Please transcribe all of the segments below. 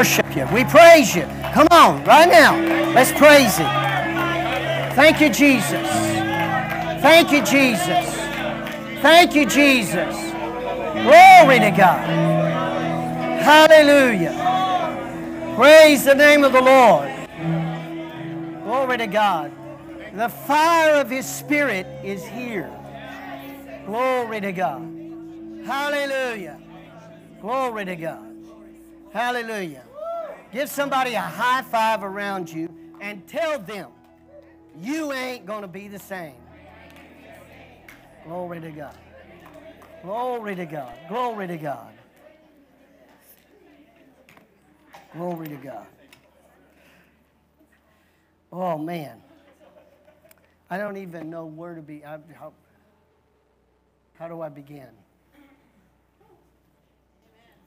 worship you. We praise you. Come on, right now. Let's praise Him. Thank you, Jesus. Thank you, Jesus. Thank you, Jesus. Glory to God. Hallelujah. Praise the name of the Lord. Glory to God. The fire of His Spirit is here. Glory to God. Hallelujah. Glory to God. Hallelujah. Give somebody a high five around you and tell them you ain't going to be the same. Glory to God. Glory to God. Glory to God. Glory to God. Oh, man. I don't even know where to be. I, how, how do I begin?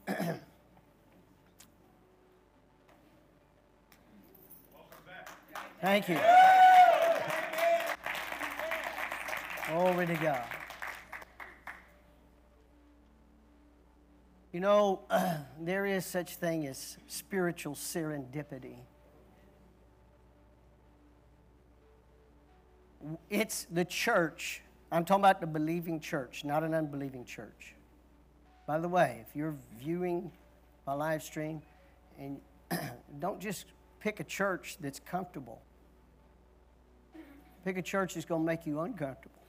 Thank you. Glory to God. You know, uh, there is such thing as spiritual serendipity. It's the church. I'm talking about the believing church, not an unbelieving church. By the way, if you're viewing my live stream, and don't just pick a church that's comfortable. Pick a church that's going to make you uncomfortable.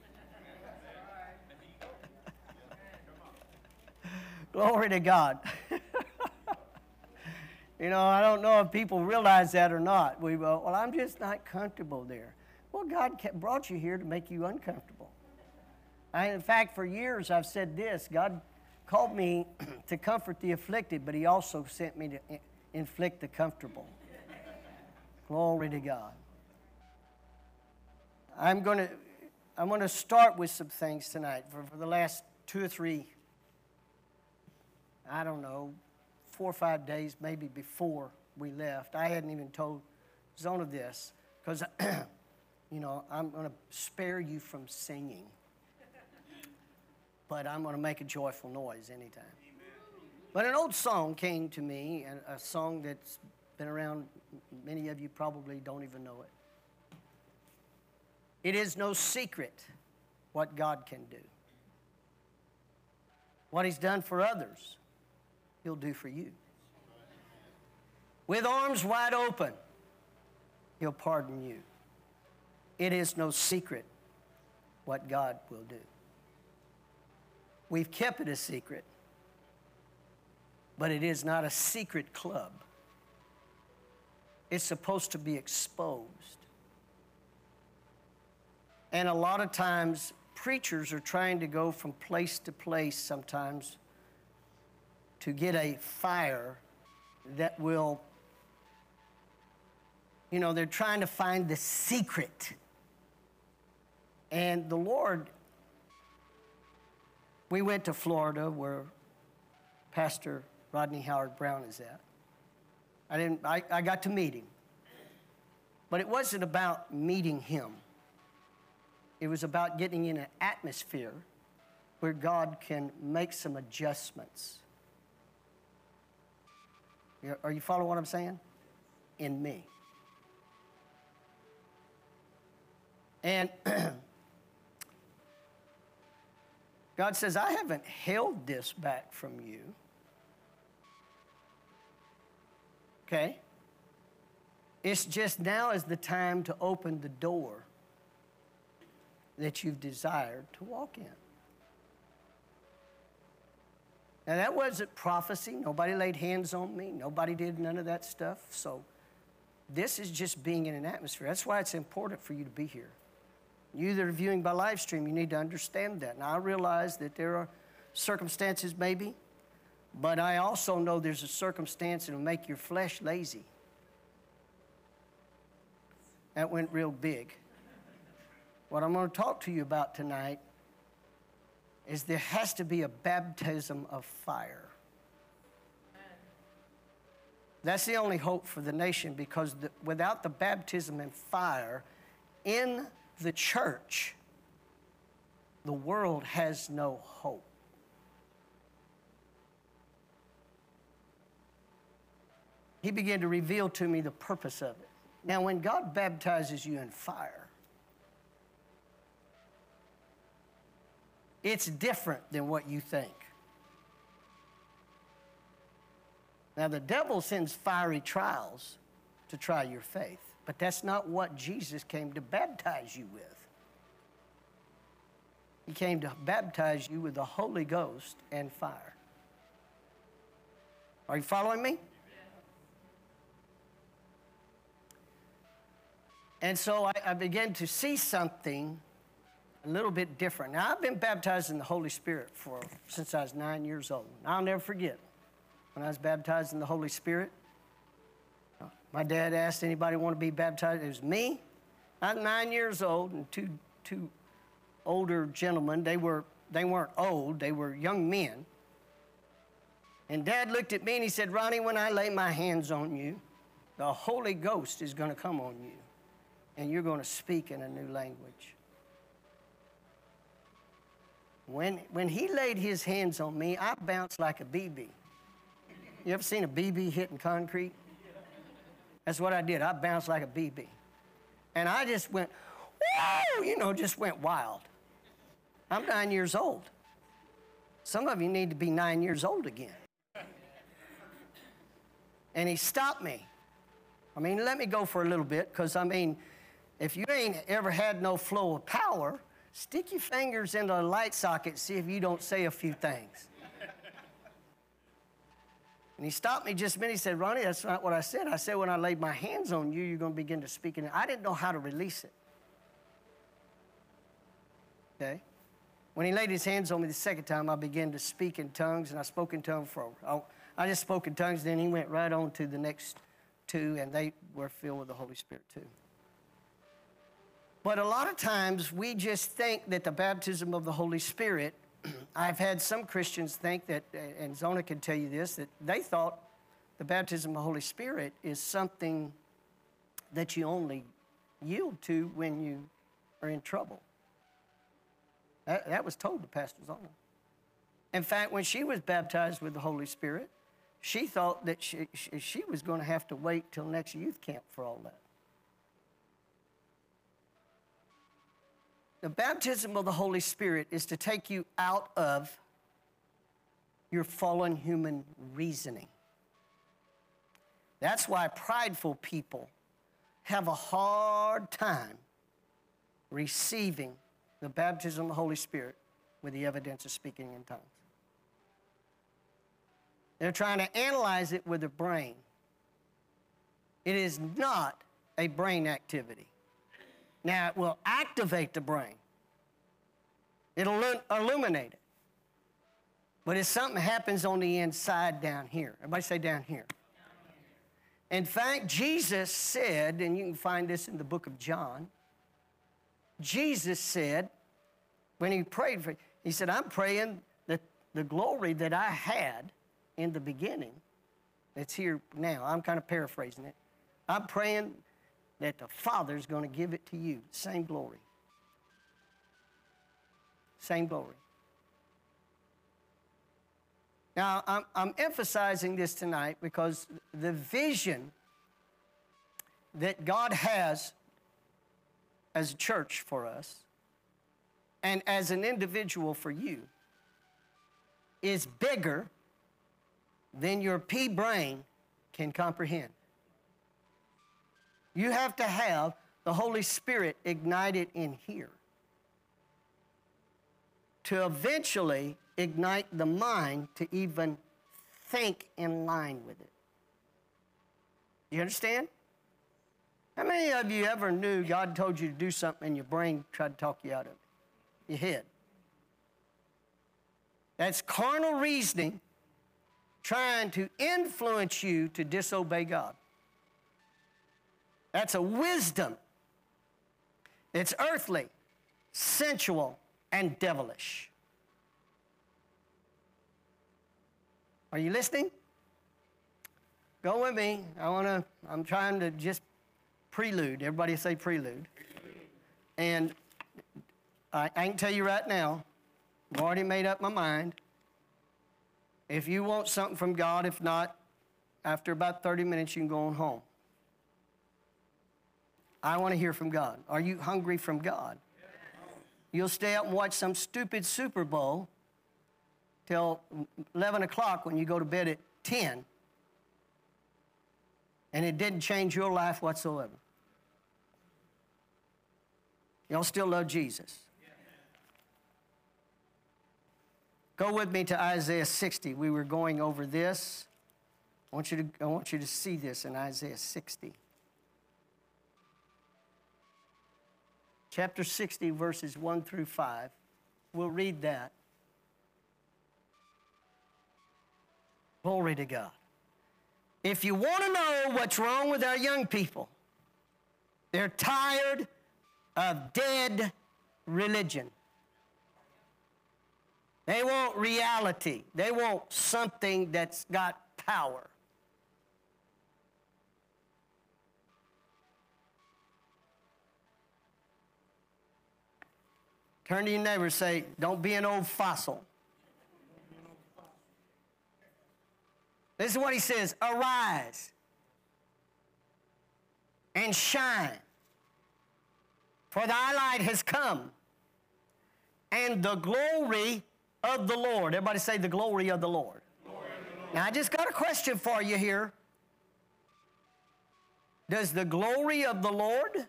Glory to God. you know, I don't know if people realize that or not. We go, well, I'm just not comfortable there. Well, God brought you here to make you uncomfortable. I, in fact, for years I've said this God called me to comfort the afflicted, but He also sent me to inflict the comfortable. Glory to God. I'm going to I'm going to start with some things tonight. For, for the last two or three, I don't know, four or five days, maybe before we left, I hadn't even told Zona this because, you know, I'm going to spare you from singing, but I'm going to make a joyful noise anytime. But an old song came to me, a song that's been around, many of you probably don't even know it. It is no secret what God can do. What He's done for others, He'll do for you. With arms wide open, He'll pardon you. It is no secret what God will do. We've kept it a secret, but it is not a secret club. It's supposed to be exposed. And a lot of times, preachers are trying to go from place to place sometimes to get a fire that will, you know, they're trying to find the secret. And the Lord, we went to Florida where Pastor Rodney Howard-Browne is at. I, didn't, I, I got to meet him. But it wasn't about meeting him. It was about getting in an atmosphere where God can make some adjustments. Are you following what I'm saying? In me. And God says, I haven't held this back from you. Okay? It's just now is the time to open the door that you've desired to walk in. Now, that wasn't prophecy. Nobody laid hands on me. Nobody did none of that stuff. So, this is just being in an atmosphere. That's why it's important for you to be here. You that are viewing by live stream, you need to understand that. Now, I realize that there are circumstances, maybe, but I also know there's a circumstance that will make your flesh lazy. That went real big. What I'm going to talk to you about tonight is there has to be a baptism of fire. That's the only hope for the nation because the, without the baptism and fire in the church, the world has no hope. he began to reveal to me the purpose of it. Now, when God baptizes you in fire, it's different than what you think. Now, the devil sends fiery trials to try your faith, but that's not what Jesus came to baptize you with. He came to baptize you with the Holy Ghost and fire. Are you following me? And so I, I, began to see something a little bit different. Now, I've been baptized in the Holy Spirit for, since I was nine years old. I'll never forget when I was baptized in the Holy Spirit. My dad asked anybody want to be baptized. It was me. I was nine years old, and two, two older gentlemen. They, were, they weren't old, they were young men. And dad looked at me and he said, Ronnie, when I lay my hands on you, the Holy Ghost is going to come on you, and you're going to speak in a new language. When, when he laid his hands on me, I bounced like a BB. You ever seen a BB hitting concrete? That's what I did. I bounced like a BB. And I just went, whoa, you know, just went wild. I'm nine years old. Some of you need to be nine years old again. And he stopped me. I mean, let me go for a little bit, because I mean, if you ain't ever had no flow of power, stick your fingers into a light socket, see if you don't say a few things. And he stopped me just a minute. He said, Ronnie, that's not what I said. I said, when I laid my hands on you, you're going to begin to speak And. I didn't know how to release it. Okay? When he laid his hands on me the second time, I began to speak in tongues, and I spoke in tongues for, oh, I just spoke in tongues, then he went right on to the next two, and they were filled with the Holy Spirit too. But a lot of times we just think that the baptism of the Holy Spirit, I've had some Christians think that, and Zona can tell you this, that they thought the baptism of the Holy Spirit is something that you only yield to when you are in trouble. That, that was told to Pastor Zona. In fact, when she was baptized with the Holy Spirit, she thought that she, she, she was going to have to wait till next youth camp for all that. The baptism of the Holy Spirit is to take you out of your fallen human reasoning. That's why prideful people have a hard time receiving the baptism of the Holy Spirit with the evidence of speaking in tongues. They're trying to analyze it with their brain. It is not a brain activity. Now, it will activate the brain, it'll illuminate it. But if something happens on the inside down here. Everybody say down here. In fact, Jesus said, and you can find this in the book of John, Jesus said, when he prayed for, he said, I'm praying that the glory that I had in the beginning, it's here now. I'm kind of paraphrasing it. I'm praying that the Father's going to give it to you. Same glory. Same glory. Now, I'm, I'm emphasizing this tonight because the vision that God has as a church for us and as an individual for you is bigger than your pea brain can comprehend. You have to have the Holy Spirit ignited in here to eventually ignite the mind to even think in line with it. You understand? How many of you ever knew God told you to do something and your brain tried to talk you out of it? Your head. That's carnal reasoning trying to influence you to disobey God. That's a wisdom. It's earthly, sensual, and devilish. Are you listening? Go with me. I want to, I'm trying to just prelude. Everybody say prelude. And I, I can tell you right now, I've already made up my mind. If you want something from God, if not, after about 30 minutes, you can go on home. I want to hear from God. Are you hungry from God? You'll stay up and watch some stupid Super Bowl till 11 o'clock when you go to bed at 10, and it didn't change your life whatsoever. Y'all still love Jesus. Go with me to Isaiah 60. We were going over this. I want you to, I want you to see this in Isaiah 60. Chapter 60, verses 1 through 5. We'll read that. Glory to God. If you want to know what's wrong with our young people, they're tired of dead religion. They want reality. They want something that's got power. Turn to your neighbor and say, Don't be an old fossil. This is what he says Arise and shine, for thy light has come, and the glory of the Lord. Everybody say, The glory of the Lord. Glory of the Lord. Now, I just got a question for you here. Does the glory of the Lord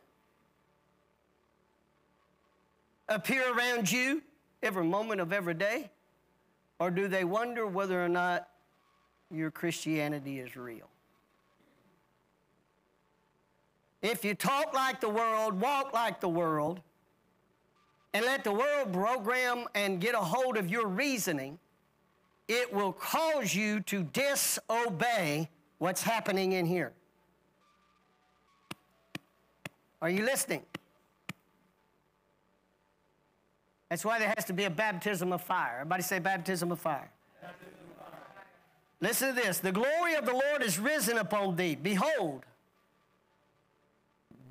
appear around you every moment of every day? Or do they wonder whether or not your Christianity is real? If you talk like the world, walk like the world, and let the world program and get a hold of your reasoning, it will cause you to disobey what's happening in here. Are you listening? That's why there has to be a baptism of fire. Everybody say baptism of fire. Listen to this. The glory of the Lord is risen upon thee. Behold,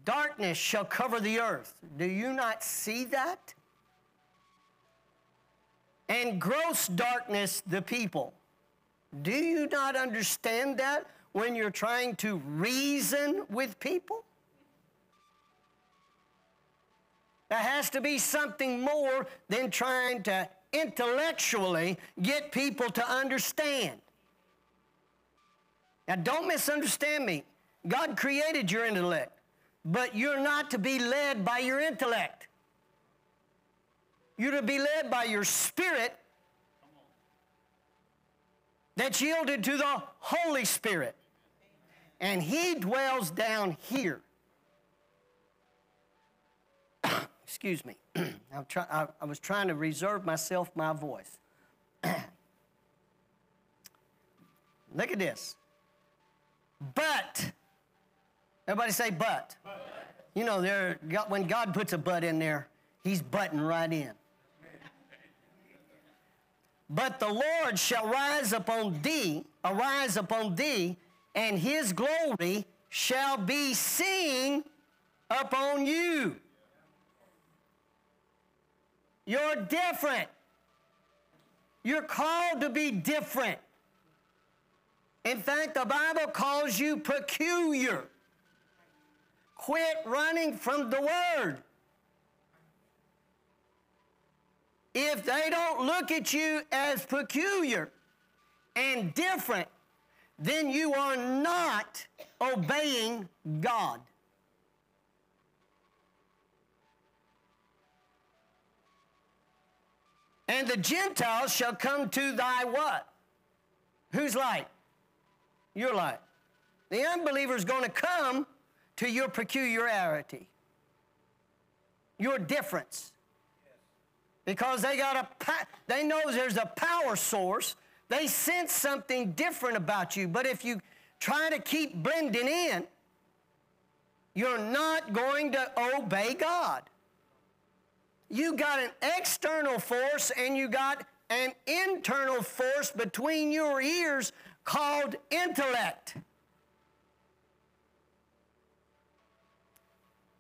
darkness shall cover the earth. Do you not see that? And gross darkness the people. Do you not understand that when you're trying to reason with people? There has to be something more than trying to intellectually get people to understand. Now, don't misunderstand me. God created your intellect, but you're not to be led by your intellect. You're to be led by your spirit that's yielded to the Holy Spirit. And He dwells down here. Excuse me. try, I, I was trying to reserve myself my voice. Look at this. But, everybody say but. but. You know, when God puts a but in there, he's butting right in. But the Lord shall rise upon thee, arise upon thee, and his glory shall be seen upon you. You're different. You're called to be different. In fact, the Bible calls you peculiar. Quit running from the Word. If they don't look at you as peculiar and different, then you are not obeying God. And the Gentiles shall come to thy what? Whose light? Your light. The unbeliever is going to come to your peculiarity, your difference. Because they got a, they know there's a power source. They sense something different about you. But if you try to keep blending in, you're not going to obey God. You got an external force and you got an internal force between your ears called intellect.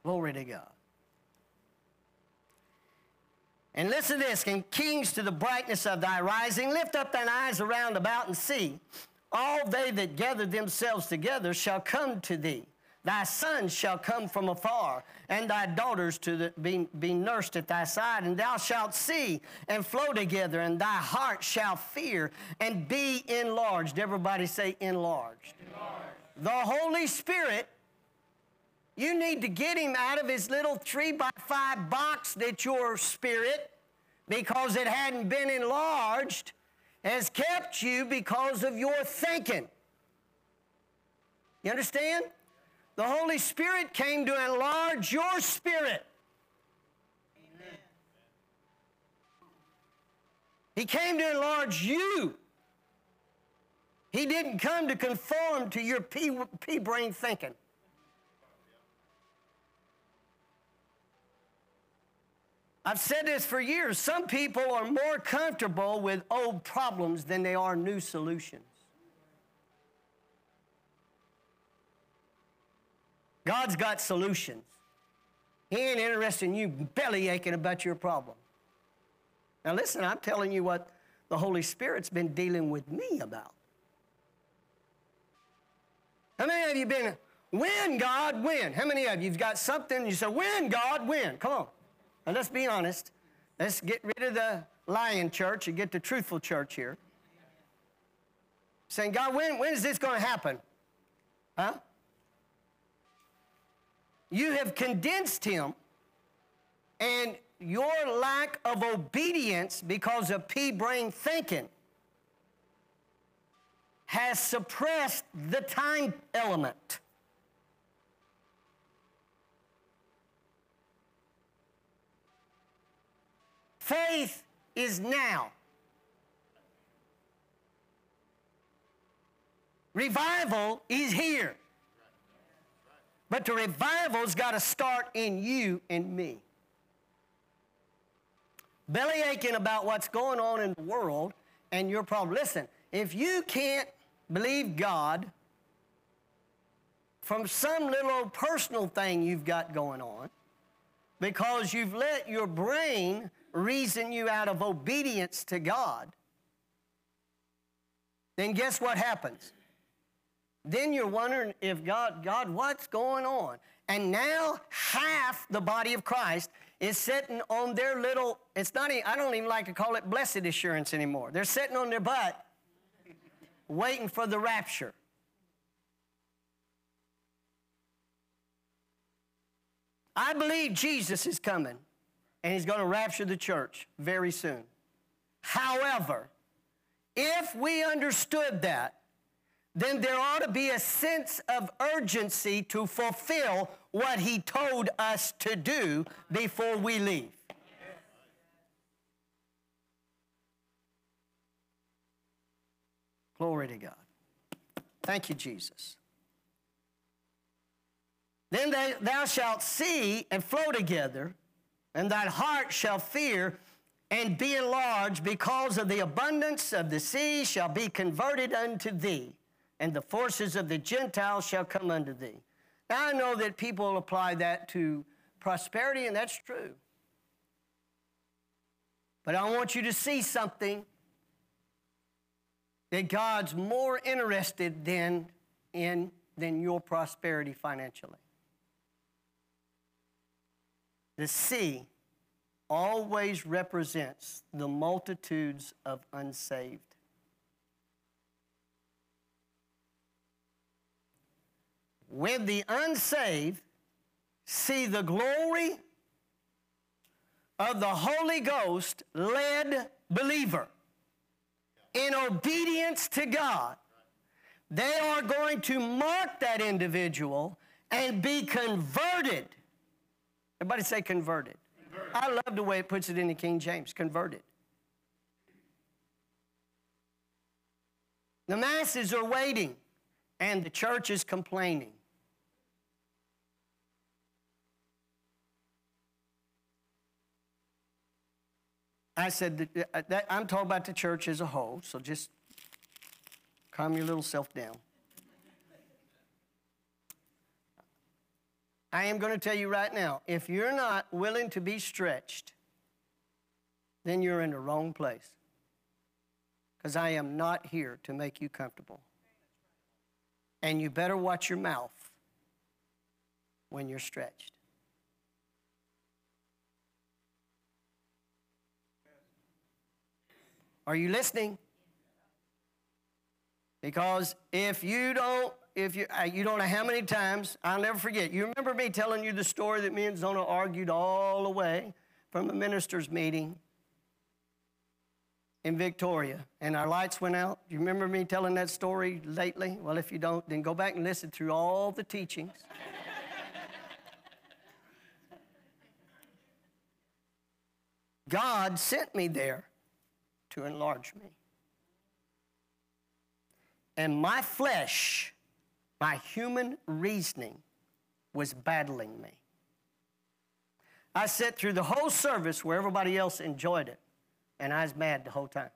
Glory to God. And listen to this, and kings to the brightness of thy rising, lift up thine eyes around about and see. all they that gather themselves together shall come to thee. Thy sons shall come from afar, and thy daughters to the, be, be nursed at thy side, and thou shalt see and flow together, and thy heart shall fear and be enlarged. Everybody say enlarged. enlarged. The Holy Spirit, you need to get him out of his little three by five box that your spirit, because it hadn't been enlarged, has kept you because of your thinking. You understand? The Holy Spirit came to enlarge your spirit. Amen. He came to enlarge you. He didn't come to conform to your pea brain thinking. I've said this for years. Some people are more comfortable with old problems than they are new solutions. God's got solutions. He ain't interested in you belly aching about your problem. Now, listen, I'm telling you what the Holy Spirit's been dealing with me about. How many of you been, when, God, when? How many of you have got something, you say, when, God, when? Come on. Now, let's be honest. Let's get rid of the lying church and get the truthful church here. Saying, God, when, when is this going to happen? Huh? You have condensed him, and your lack of obedience because of pea brain thinking has suppressed the time element. Faith is now. Revival is here. But the revival's got to start in you and me. Belly aching about what's going on in the world and your problem. Listen, if you can't believe God from some little old personal thing you've got going on, because you've let your brain reason you out of obedience to God, then guess what happens? Then you're wondering if God, God, what's going on? And now half the body of Christ is sitting on their little, it's not, even, I don't even like to call it blessed assurance anymore. They're sitting on their butt waiting for the rapture. I believe Jesus is coming and he's going to rapture the church very soon. However, if we understood that, then there ought to be a sense of urgency to fulfill what he told us to do before we leave. Glory to God. Thank you, Jesus. Then thou shalt see and flow together, and thine heart shall fear and be enlarged because of the abundance of the sea shall be converted unto thee and the forces of the Gentiles shall come unto thee. Now, I know that people apply that to prosperity, and that's true. But I want you to see something that God's more interested than in than your prosperity financially. The sea always represents the multitudes of unsaved. When the unsaved see the glory of the Holy Ghost led believer in obedience to God, they are going to mark that individual and be converted. Everybody say converted. converted. I love the way it puts it in the King James converted. The masses are waiting and the church is complaining. I said, that, uh, that, I'm talking about the church as a whole, so just calm your little self down. I am going to tell you right now if you're not willing to be stretched, then you're in the wrong place. Because I am not here to make you comfortable. And you better watch your mouth when you're stretched. Are you listening? Because if you don't, if you, uh, you don't know how many times, I'll never forget. You remember me telling you the story that me and Zona argued all the way from a minister's meeting in Victoria, and our lights went out. You remember me telling that story lately? Well, if you don't, then go back and listen through all the teachings. God sent me there to enlarge me. And my flesh, my human reasoning, was battling me. I sat through the whole service where everybody else enjoyed it, and I was mad the whole time.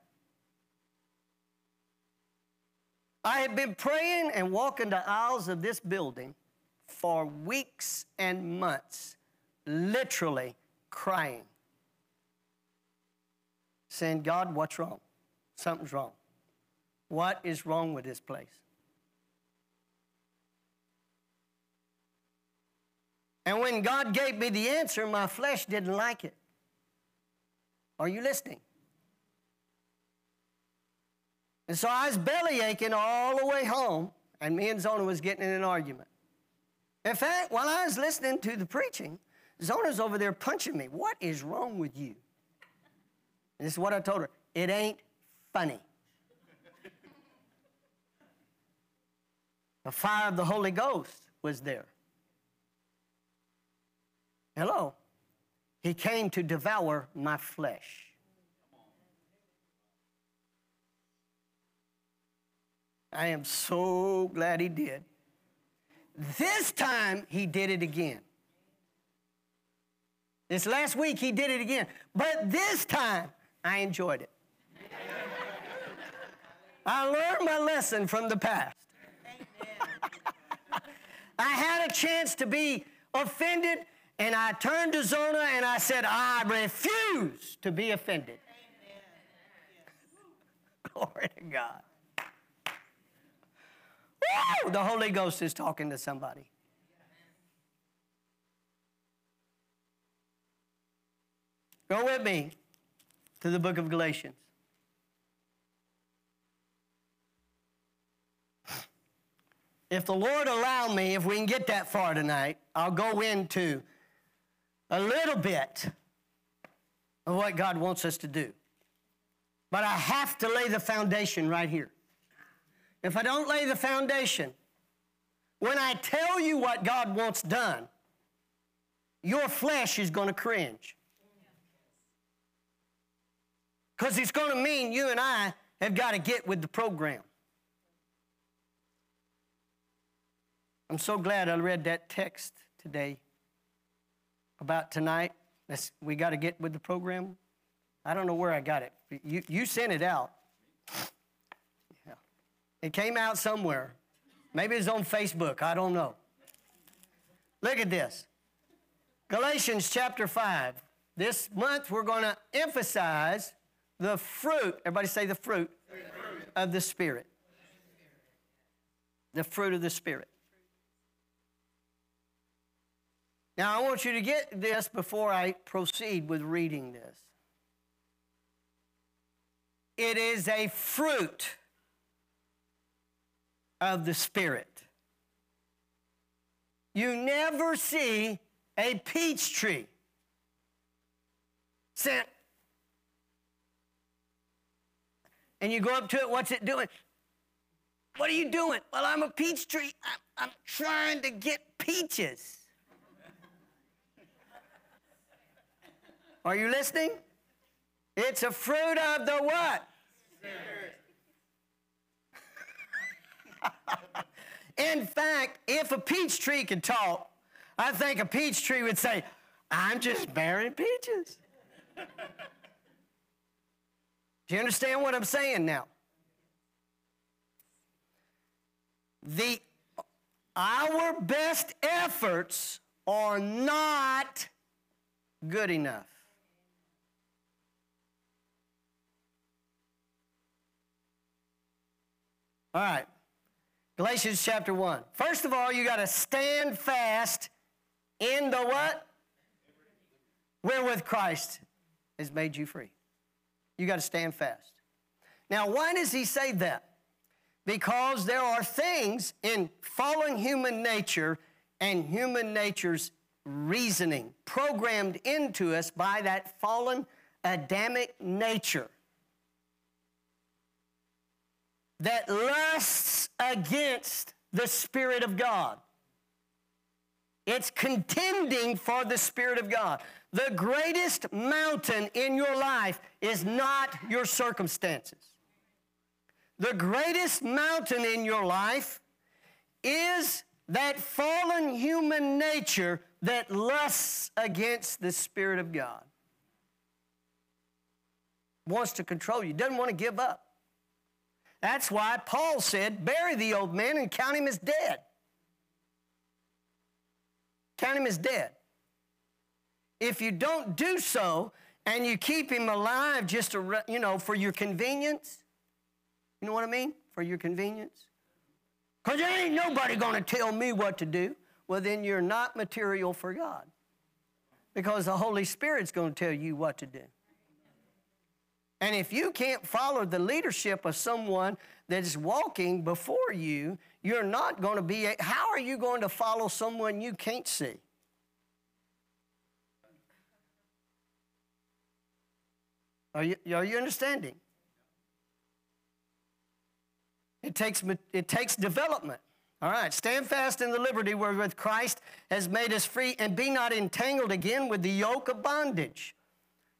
I had been praying and walking the aisles of this building for weeks and months, literally crying saying, God, what's wrong? Something's wrong. What is wrong with this place? And when God gave me the answer, my flesh didn't like it. Are you listening? And so I was belly aching all the way home, and me and Zona was getting in an argument. In fact, while I was listening to the preaching, Zona's over there punching me. What is wrong with you? This is what I told her it ain't funny. the fire of the Holy Ghost was there. Hello. He came to devour my flesh. I am so glad he did. This time he did it again. This last week he did it again. But this time I enjoyed it. I learned my lesson from the past. I had a chance to be offended, and I turned to Zona and I said, I refuse to be offended. Glory to God. Woo! The Holy Ghost is talking to somebody. Go with me to the book of Galatians. If the Lord allow me, if we can get that far tonight, I'll go into a little bit of what God wants us to do. But I have to lay the foundation right here. If I don't lay the foundation, when I tell you what God wants done, your flesh is going to cringe. Because it's going to mean you and I have got to get with the program. I'm so glad I read that text today about tonight. we got to get with the program. I don't know where I got it. You, you sent it out. Yeah. It came out somewhere. Maybe it's on Facebook. I don't know. Look at this Galatians chapter 5. This month we're going to emphasize the fruit, everybody say the fruit, of the Spirit. The fruit of the Spirit. Now, I want you to get this before I proceed with reading this. It is a fruit of the Spirit. You never see a peach tree sent and you go up to it, what's it doing? What are you doing? Well, I'm a peach tree. I'm, I'm trying to get peaches. Are you listening? It's a fruit of the what? In fact, if a peach tree could talk, I think a peach tree would say, I'm just bearing peaches. Do you understand what I'm saying now? The our best efforts are not good enough. All right. Galatians chapter 1. First of all, you got to stand fast in the what? Wherewith Christ has made you free. You got to stand fast. Now, why does he say that? Because there are things in fallen human nature and human nature's reasoning programmed into us by that fallen Adamic nature that lusts against the Spirit of God. It's contending for the Spirit of God. The greatest mountain in your life is not your circumstances. The greatest mountain in your life is that fallen human nature that lusts against the Spirit of God. Wants to control you, doesn't want to give up. That's why Paul said, bury the old man and count him as dead. Count him as dead. If you don't do so and you keep him alive just to, you know, for your convenience, you know what I mean? For your convenience. Because there ain't nobody going to tell me what to do. Well, then you're not material for God. Because the Holy Spirit's going to tell you what to do. And if you can't follow the leadership of someone that is walking before you, you're not going to be, how are you going to follow someone you can't see? Are you, are you understanding? It takes, it takes development. All right, stand fast in the liberty wherewith Christ has made us free, and be not entangled again with the yoke of bondage.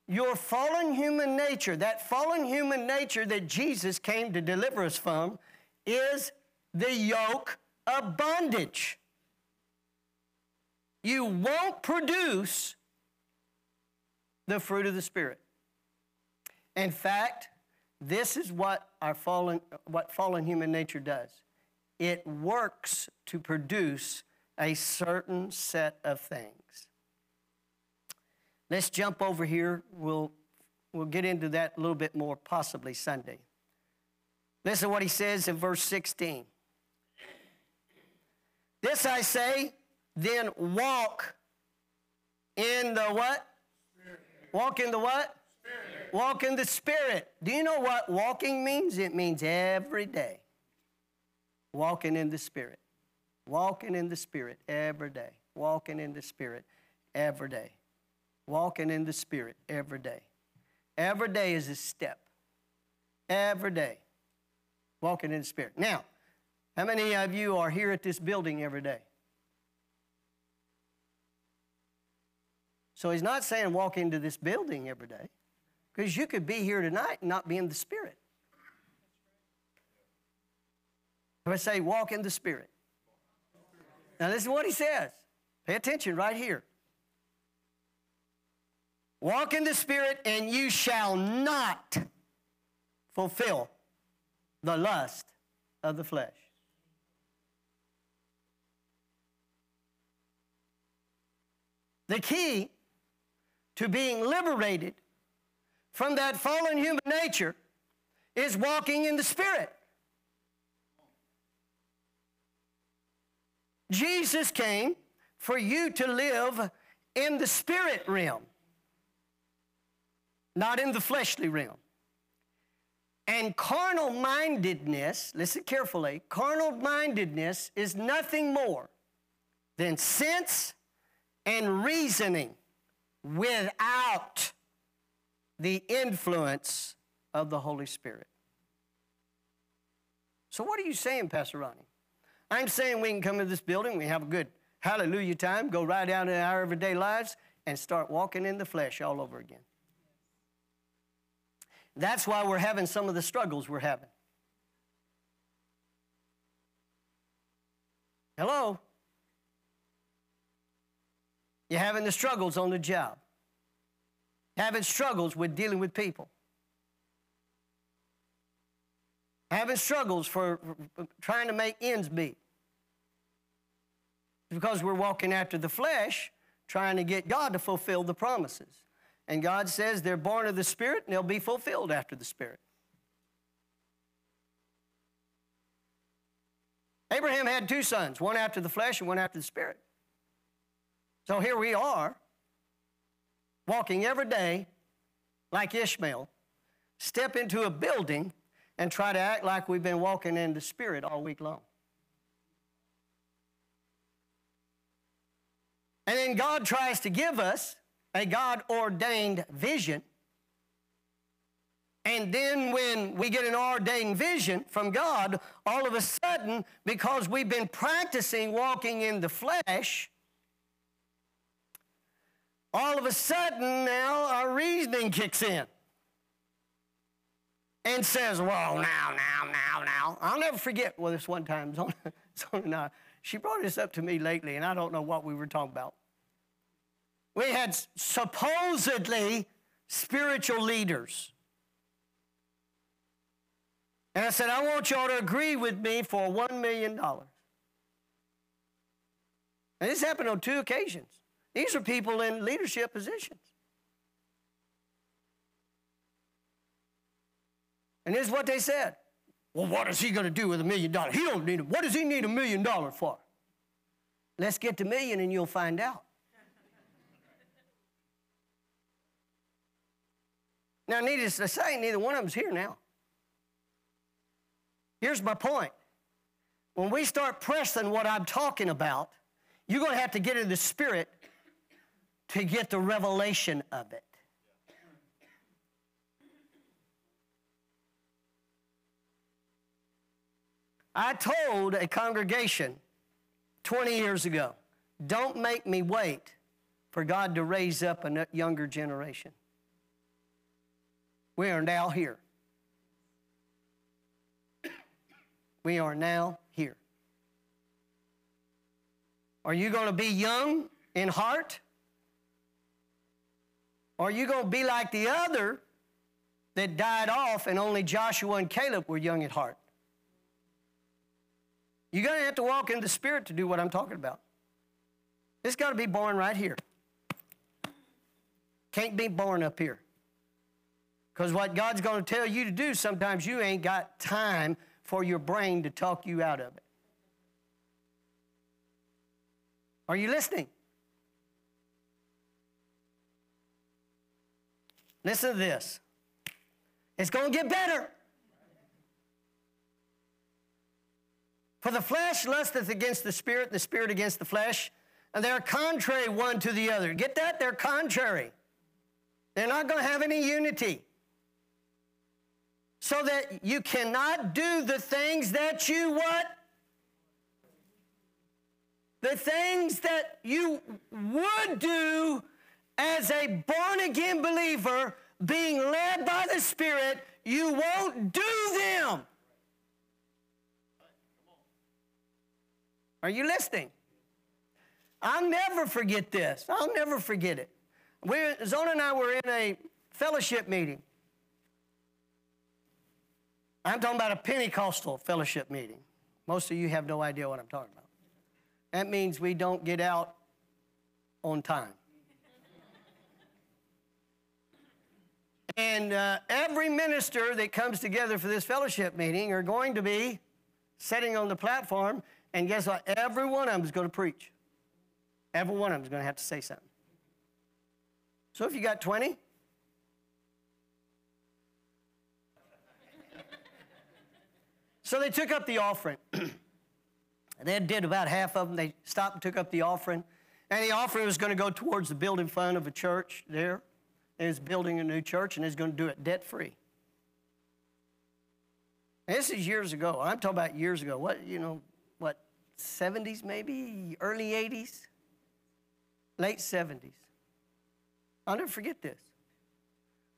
Your fallen human nature, that fallen human nature that Jesus came to deliver us from, is the yoke of bondage. You won't produce the fruit of the Spirit. In fact, this is what our fallen, what fallen human nature does. It works to produce a certain set of things. Let's jump over here. We'll, we'll get into that a little bit more possibly Sunday. Listen to what he says in verse 16. This I say, then walk in the what? Walk in the what? Walk in the Spirit. Do you know what walking means? It means every day. Walking in the Spirit. Walking in the Spirit every day. Walking in the Spirit every day. Walking in the Spirit every day. Every day is a step. Every day. Walking in the Spirit. Now, how many of you are here at this building every day? So he's not saying walk into this building every day. Because you could be here tonight and not be in the Spirit. If I say walk in the Spirit. Now, this is what he says. Pay attention right here. Walk in the Spirit, and you shall not fulfill the lust of the flesh. The key to being liberated from that fallen human nature is walking in the Spirit. Jesus came for you to live in the spirit realm, not in the fleshly realm. And carnal mindedness, listen carefully, carnal mindedness is nothing more than sense and reasoning without the influence of the Holy Spirit. So, what are you saying, Pastor Ronnie? I'm saying we can come to this building, we have a good hallelujah time, go right out in our everyday lives, and start walking in the flesh all over again. That's why we're having some of the struggles we're having. Hello? You're having the struggles on the job having struggles with dealing with people, having struggles for, for trying to make ends meet. Because we're walking after the flesh, trying to get God to fulfill the promises. And God says they're born of the Spirit and they'll be fulfilled after the Spirit. Abraham had two sons, one after the flesh and one after the spirit. So here we are, walking every day like Ishmael, step into a building and try to act like we've been walking in the spirit all week long. And then God tries to give us a God ordained vision. And then when we get an ordained vision from God, all of a sudden, because we've been practicing walking in the flesh, all of a sudden now our reasoning kicks in and says, Well, now, now, now, now. I'll never forget, well, this one time, Zona, Zona she brought this up to me lately, and I don't know what we were talking about. We had supposedly spiritual leaders. And I said, I want y'all to agree with me for $1 million. And this happened on two occasions. These are people in leadership positions. And here's what they said. Well, what is he going to do with a million dollars? He don't need it. What does he need a million dollars for? Let's get to million and you'll find out. now, needless to say, neither one of them's here now. Here's my point. When we start pressing what I'm talking about, you're going to have to get in the spirit to get the revelation of it. I told a congregation 20 years ago, don't make me wait for God to raise up a younger generation. We are now here. We are now here. Are you going to be young in heart? Or are you going to be like the other that died off and only Joshua and Caleb were young at heart? You're going to have to walk in the Spirit to do what I'm talking about. It's got to be born right here. Can't be born up here. Because what God's going to tell you to do, sometimes you ain't got time for your brain to talk you out of it. Are you listening? Listen to this. It's going to get better. For the flesh lusteth against the spirit, the spirit against the flesh, and they're contrary one to the other. Get that? They're contrary. They're not going to have any unity. So that you cannot do the things that you what? The things that you would do as a born again believer, being led by the Spirit, you won't do them. Are you listening? I'll never forget this. I'll never forget it. We, Zona and I were in a fellowship meeting. I'm talking about a Pentecostal fellowship meeting. Most of you have no idea what I'm talking about. That means we don't get out on time. And uh, every minister that comes together for this fellowship meeting are going to be sitting on the platform, and guess what? Every one of them is going to preach. Every one of them is going to have to say something. So if you got 20, so they took up the offering. they did about half of them. They stopped and took up the offering. And the offering was going to go towards the building fund of a church there is building a new church and is going to do it debt free. This is years ago. I'm talking about years ago. What, you know, what, 70s maybe? Early 80s? Late 70s. I'll never forget this.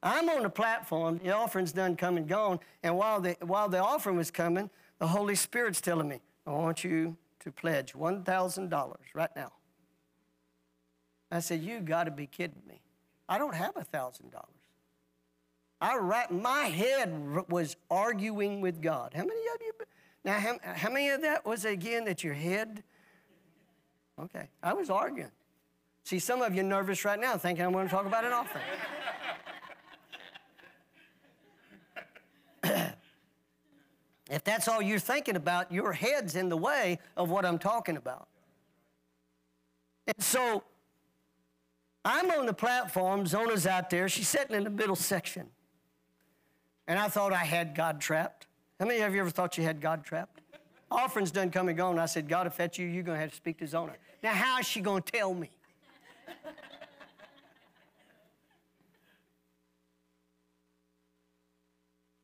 I'm on the platform, the offering's done come and gone, and while the, while the offering was coming, the Holy Spirit's telling me, I want you to pledge $1,000 right now. I said, You got to be kidding me. I don't have a thousand dollars. I my head was arguing with God. How many of you? Now, how, how many of that was again that your head? Okay, I was arguing. See, some of you nervous right now, thinking I'm going to talk about an offering. If that's all you're thinking about, your head's in the way of what I'm talking about. And so I'm on the platform, Zona's out there, she's sitting in the middle section. And I thought I had God trapped. How many of you ever thought you had God trapped? Offering's done come and gone. I said, God, if that's you, you're going to have to speak to Zona. Now, how is she going to tell me?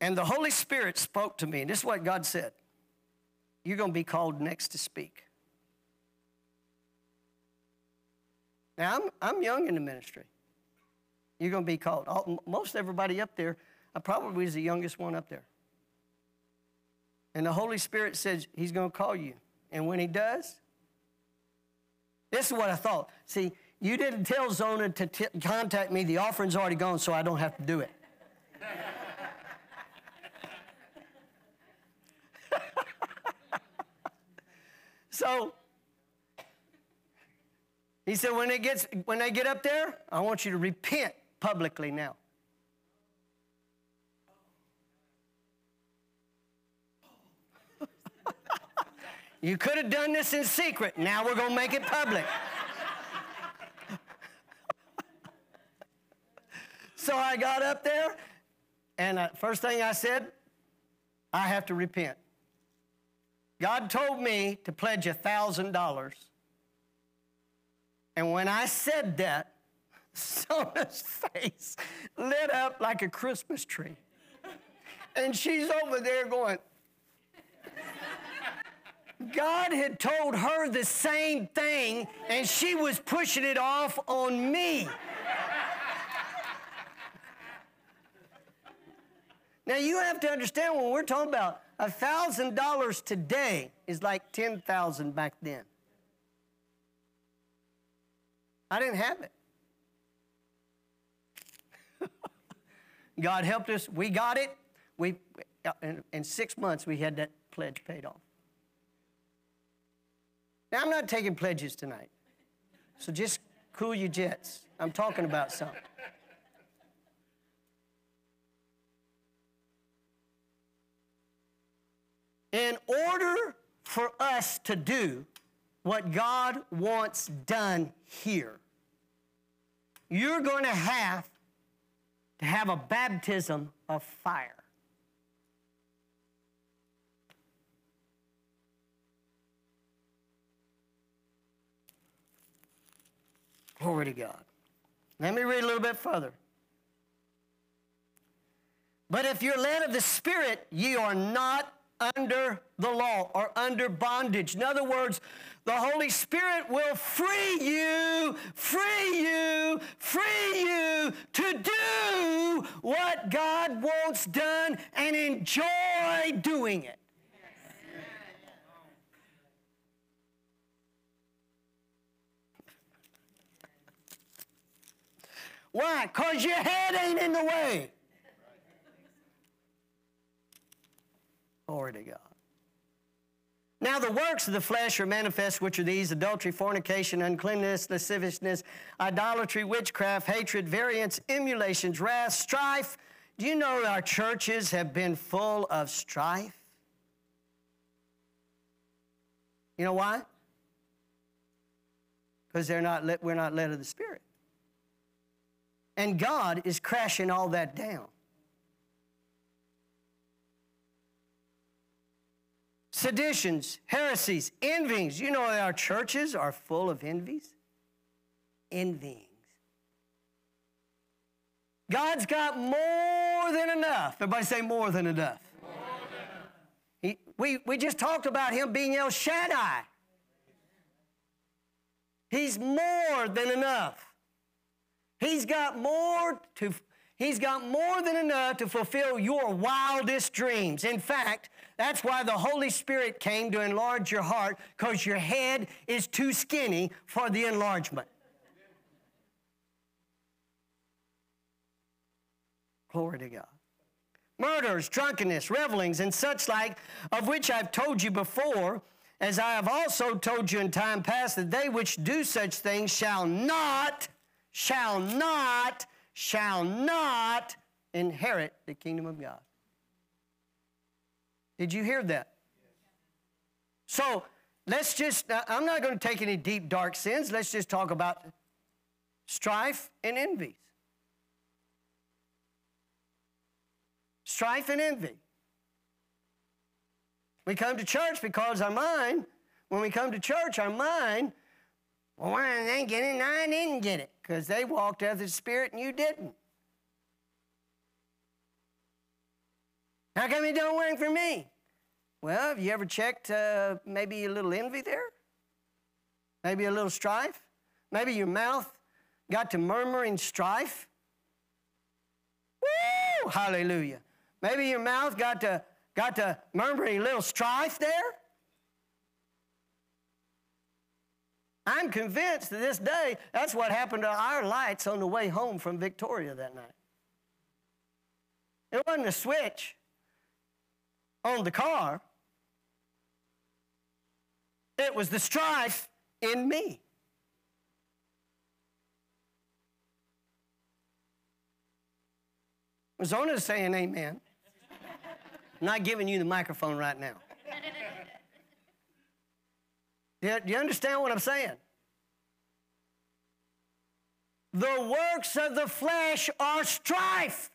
and the Holy Spirit spoke to me, and this is what God said You're going to be called next to speak. Now, I'm, I'm young in the ministry. You're going to be called. All, most everybody up there, I probably was the youngest one up there. And the Holy Spirit says He's going to call you. And when He does, this is what I thought. See, you didn't tell Zona to t- contact me. The offering's already gone, so I don't have to do it. so he said, when they, gets, when they get up there, I want you to repent publicly now. you could have done this in secret. Now we're going to make it public. so I got up there, and uh, first thing I said, I have to repent. God told me to pledge a $1,000 and when I said that, Zona's face lit up like a Christmas tree. And she's over there going, God had told her the same thing, and she was pushing it off on me. now, you have to understand when we're talking about $1,000 today is like 10000 back then. I didn't have it. God helped us. We got it. We, in, in six months, we had that pledge paid off. Now, I'm not taking pledges tonight. So just cool your jets. I'm talking about something. In order for us to do what God wants done here, you're going to have to have a baptism of fire. Glory to God. Let me read a little bit further. But if you're led of the Spirit, ye are not under the law or under bondage. In other words, the Holy Spirit will free you, free you, free you to do what God wants done and enjoy doing it. Why? Because your head ain't in the way. Glory to God. Now, the works of the flesh are manifest, which are these adultery, fornication, uncleanness, lasciviousness, idolatry, witchcraft, hatred, variance, emulations, wrath, strife. Do you know our churches have been full of strife? You know why? Because they're not we're not led of the Spirit. And God is crashing all that down. Seditions, heresies, envyings. You know our churches are full of envies, envyings. God's got more than enough. Everybody say more than enough. More than enough. He, we, we just talked about him being El Shaddai. He's more than enough. He's got more to He's got more than enough to fulfill your wildest dreams. In fact, that's why the Holy Spirit came to enlarge your heart, because your head is too skinny for the enlargement. Glory to God. Murders, drunkenness, revelings, and such like, of which I've told you before, as I have also told you in time past, that they which do such things shall not, shall not shall not inherit the kingdom of God. Did you hear that? So let's just, I'm not going to take any deep, dark sins. Let's just talk about strife and envies. Strife and envy. We come to church because our mind, when we come to church, our mind, well, why didn't they get it and I didn't get it? Because they walked out of the Spirit and you didn't. How come it don't work for me? Well, have you ever checked uh, maybe a little envy there? Maybe a little strife? Maybe your mouth got to murmuring strife? Woo! Hallelujah. Maybe your mouth got to got to murmuring a little strife there? I'm convinced to this day that's what happened to our lights on the way home from Victoria that night. It wasn't a switch on the car, it was the strife in me. Zona's saying amen. I'm not giving you the microphone right now. Do you understand what I'm saying? The works of the flesh are strife.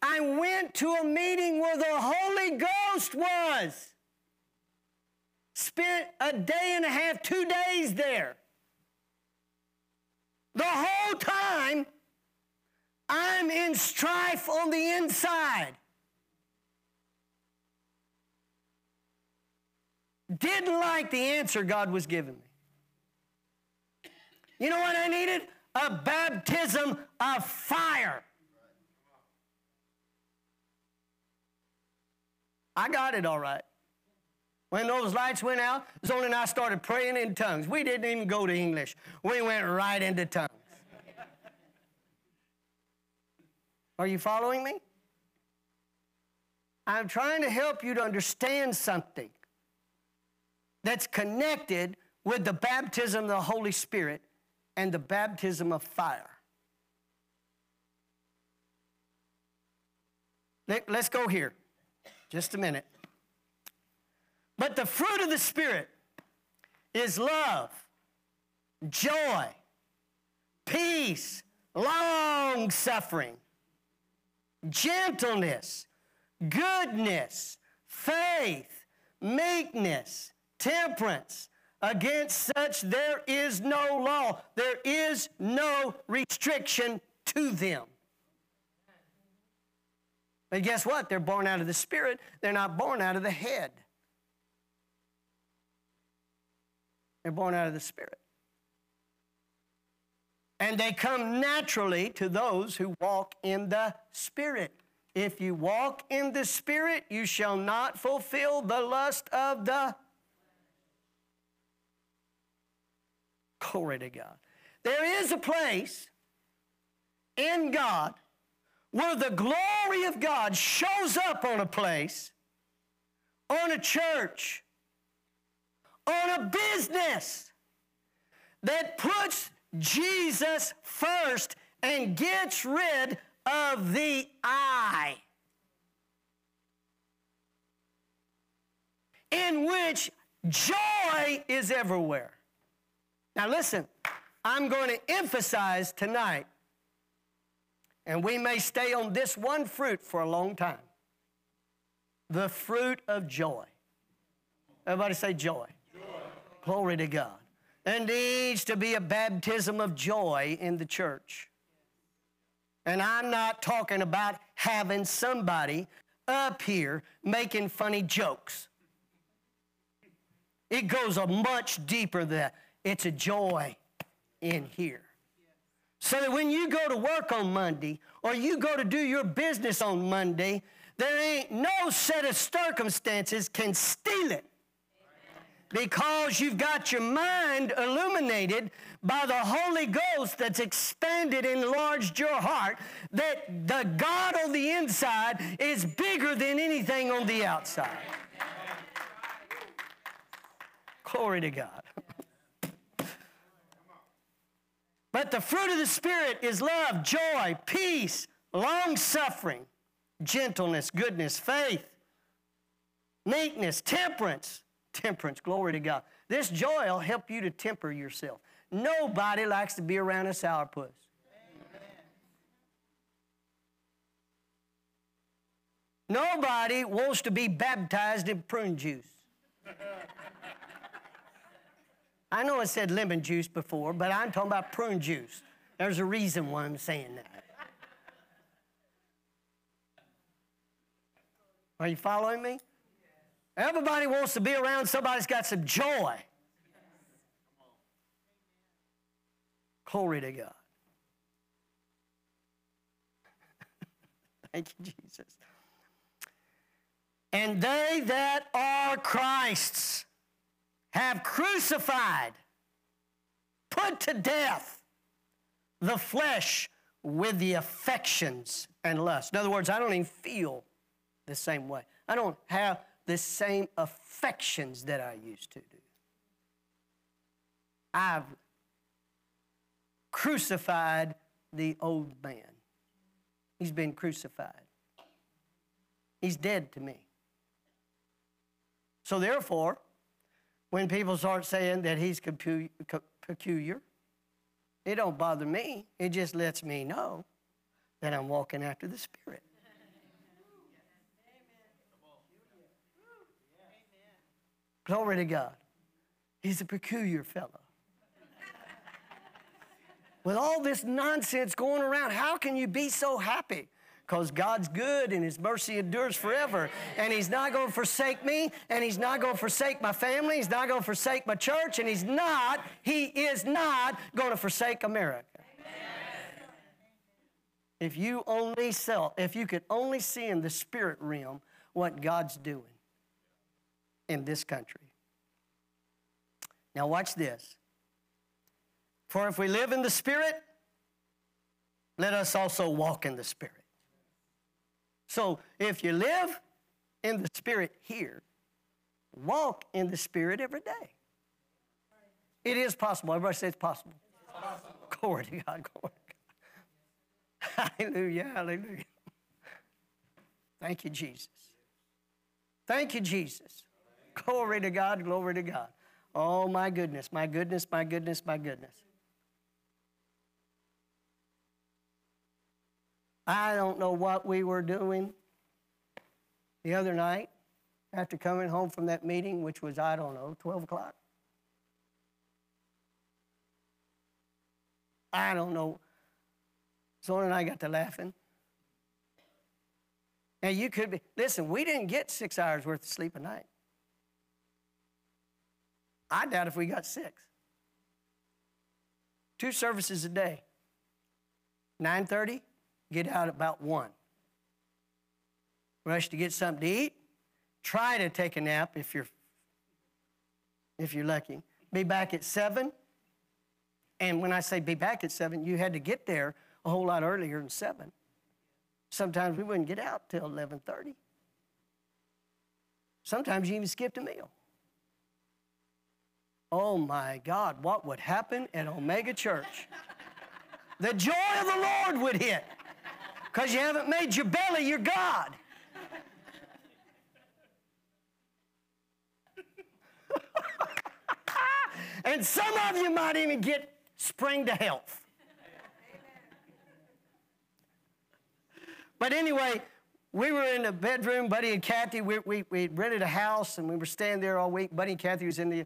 I went to a meeting where the Holy Ghost was. Spent a day and a half, two days there. The whole time, I'm in strife on the inside. Didn't like the answer God was giving me. You know what I needed? A baptism of fire. I got it all right. When those lights went out, Zona and I started praying in tongues. We didn't even go to English. We went right into tongues. Are you following me? I'm trying to help you to understand something that's connected with the baptism of the Holy Spirit and the baptism of fire. Let's go here. Just a minute. But the fruit of the Spirit is love, joy, peace, long suffering, gentleness, goodness, faith, meekness, temperance. Against such there is no law, there is no restriction to them. But guess what? They're born out of the Spirit, they're not born out of the head. They're born out of the Spirit. And they come naturally to those who walk in the Spirit. If you walk in the Spirit, you shall not fulfill the lust of the. Glory to God. There is a place in God where the glory of God shows up on a place, on a church, on a business that puts Jesus first and gets rid of the I. In which joy is everywhere. Now, listen, I'm going to emphasize tonight and we may stay on this one fruit for a long time the fruit of joy. Everybody say joy. joy. Glory to God. There needs to be a baptism of joy in the church. And I'm not talking about having somebody up here making funny jokes. It goes a much deeper than that. It's a joy in here. So that when you go to work on Monday or you go to do your business on Monday, there ain't no set of circumstances can steal it. Because you've got your mind illuminated by the Holy Ghost that's expanded, enlarged your heart, that the God on the inside is bigger than anything on the outside. Glory to God. But the fruit of the Spirit is love, joy, peace, long suffering, gentleness, goodness, faith, meekness, temperance. Temperance, glory to God. This joy will help you to temper yourself. Nobody likes to be around a sourpuss. Nobody wants to be baptized in prune juice. I know I said lemon juice before, but I'm talking about prune juice. There's a reason why I'm saying that. Are you following me? Everybody wants to be around somebody's got some joy. Glory to God. Thank you, Jesus. And they that are Christ's have crucified, put to death the flesh with the affections and lust. In other words, I don't even feel the same way. I don't have the same affections that I used to do. I've crucified the old man. He's been crucified. He's dead to me. So, therefore, when people start saying that he's peculiar, it don't bother me. It just lets me know that I'm walking after the Spirit. Glory to God. He's a peculiar fellow. With all this nonsense going around, how can you be so happy? Because God's good and His mercy endures forever. And He's not going to forsake me, and He's not going to forsake my family, He's not going to forsake my church, and He's not, He is not going to forsake America. If you only sell, if you could only see in the spirit realm what God's doing in this country. Now, watch this. For if we live in the Spirit, let us also walk in the Spirit. So if you live in the Spirit here, walk in the Spirit every day. It is possible. Everybody say it's possible. It's possible. Glory to God. Glory to God. Hallelujah. Hallelujah. Thank you, Jesus. Thank you, Jesus. Glory to God. Glory to God. Oh, my goodness. My goodness. My goodness. My goodness. I don't know what we were doing the other night after coming home from that meeting, which was, I don't know, 12 o'clock. I don't know. Zona and I got to laughing. And you could be, listen, we didn't get six hours worth of sleep a night. I doubt if we got six. Two services a day. 9:30, get out about 1. Rush to get something to eat. Try to take a nap if you're if you're lucky. Be back at 7. And when I say be back at 7, you had to get there a whole lot earlier than 7. Sometimes we wouldn't get out till 11:30. Sometimes you even skipped a meal. Oh my God, what would happen at Omega Church? the joy of the Lord would hit because you haven't made your belly your God. and some of you might even get spring to health. But anyway, we were in the bedroom, Buddy and Kathy, we, we, we rented a house and we were staying there all week. Buddy and Kathy was in the,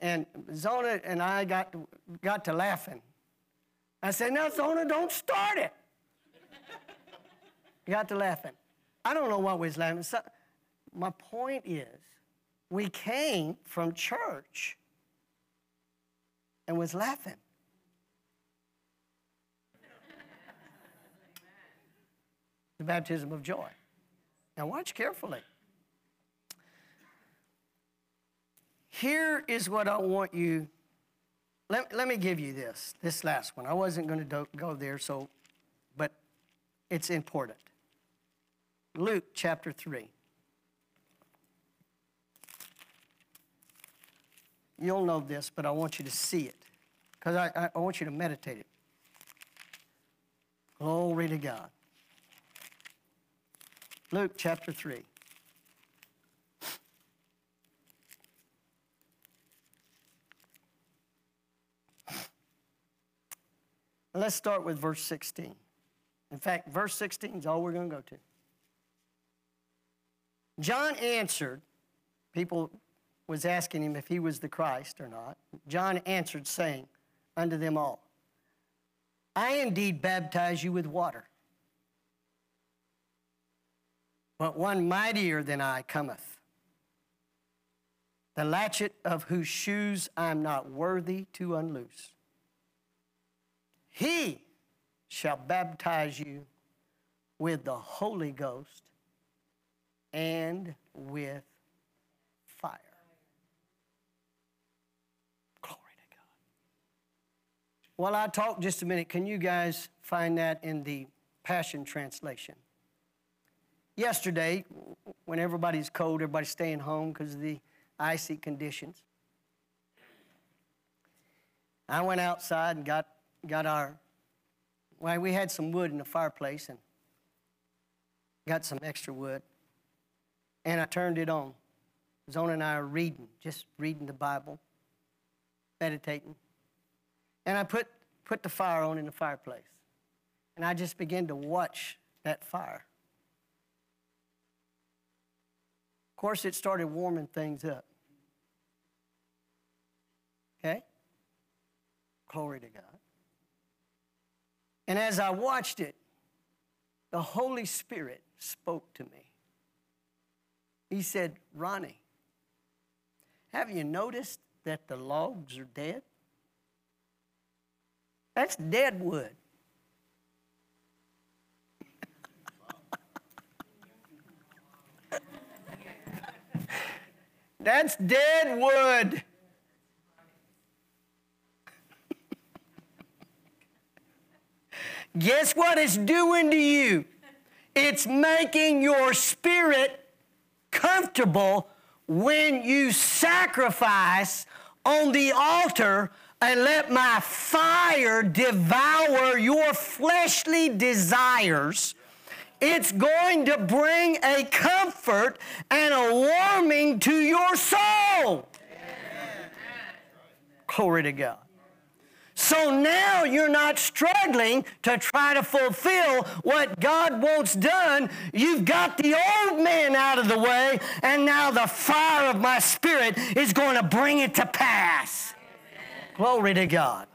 and Zona and I got got to laughing. I said, now Zona, don't start it. Got to laughing. I don't know what we was laughing. So, my point is, we came from church and was laughing. the baptism of joy. Now, watch carefully. Here is what I want you. Let, let me give you this, this last one. I wasn't going to go there, so, but it's important. Luke chapter 3. You'll know this, but I want you to see it because I, I want you to meditate it. Glory to God. Luke chapter 3. Let's start with verse 16. In fact, verse 16 is all we're going to go to. John answered, people was asking him if he was the Christ or not. John answered, saying unto them all, I indeed baptize you with water, but one mightier than I cometh, the latchet of whose shoes I am not worthy to unloose. He shall baptize you with the Holy Ghost and with fire. Glory to God. While I talk just a minute, can you guys find that in the Passion Translation? Yesterday, when everybody's cold, everybody's staying home because of the icy conditions, I went outside and got, got our, well, we had some wood in the fireplace and got some extra wood and I turned it on. Zona and I are reading, just reading the Bible, meditating. And I put, put the fire on in the fireplace. And I just began to watch that fire. Of course, it started warming things up. Okay? Glory to God. And as I watched it, the Holy Spirit spoke to me. He said, Ronnie, have you noticed that the logs are dead? That's dead wood. That's dead wood. Guess what it's doing to you? It's making your spirit comfortable when you sacrifice on the altar and let my fire devour your fleshly desires. It's going to bring a comfort and a warming to your soul. Amen. Glory to God. So now you're not struggling to try to fulfill what God wants done. You've got the old man out of the way, and now the fire of my spirit is going to bring it to pass. Amen. Glory to God.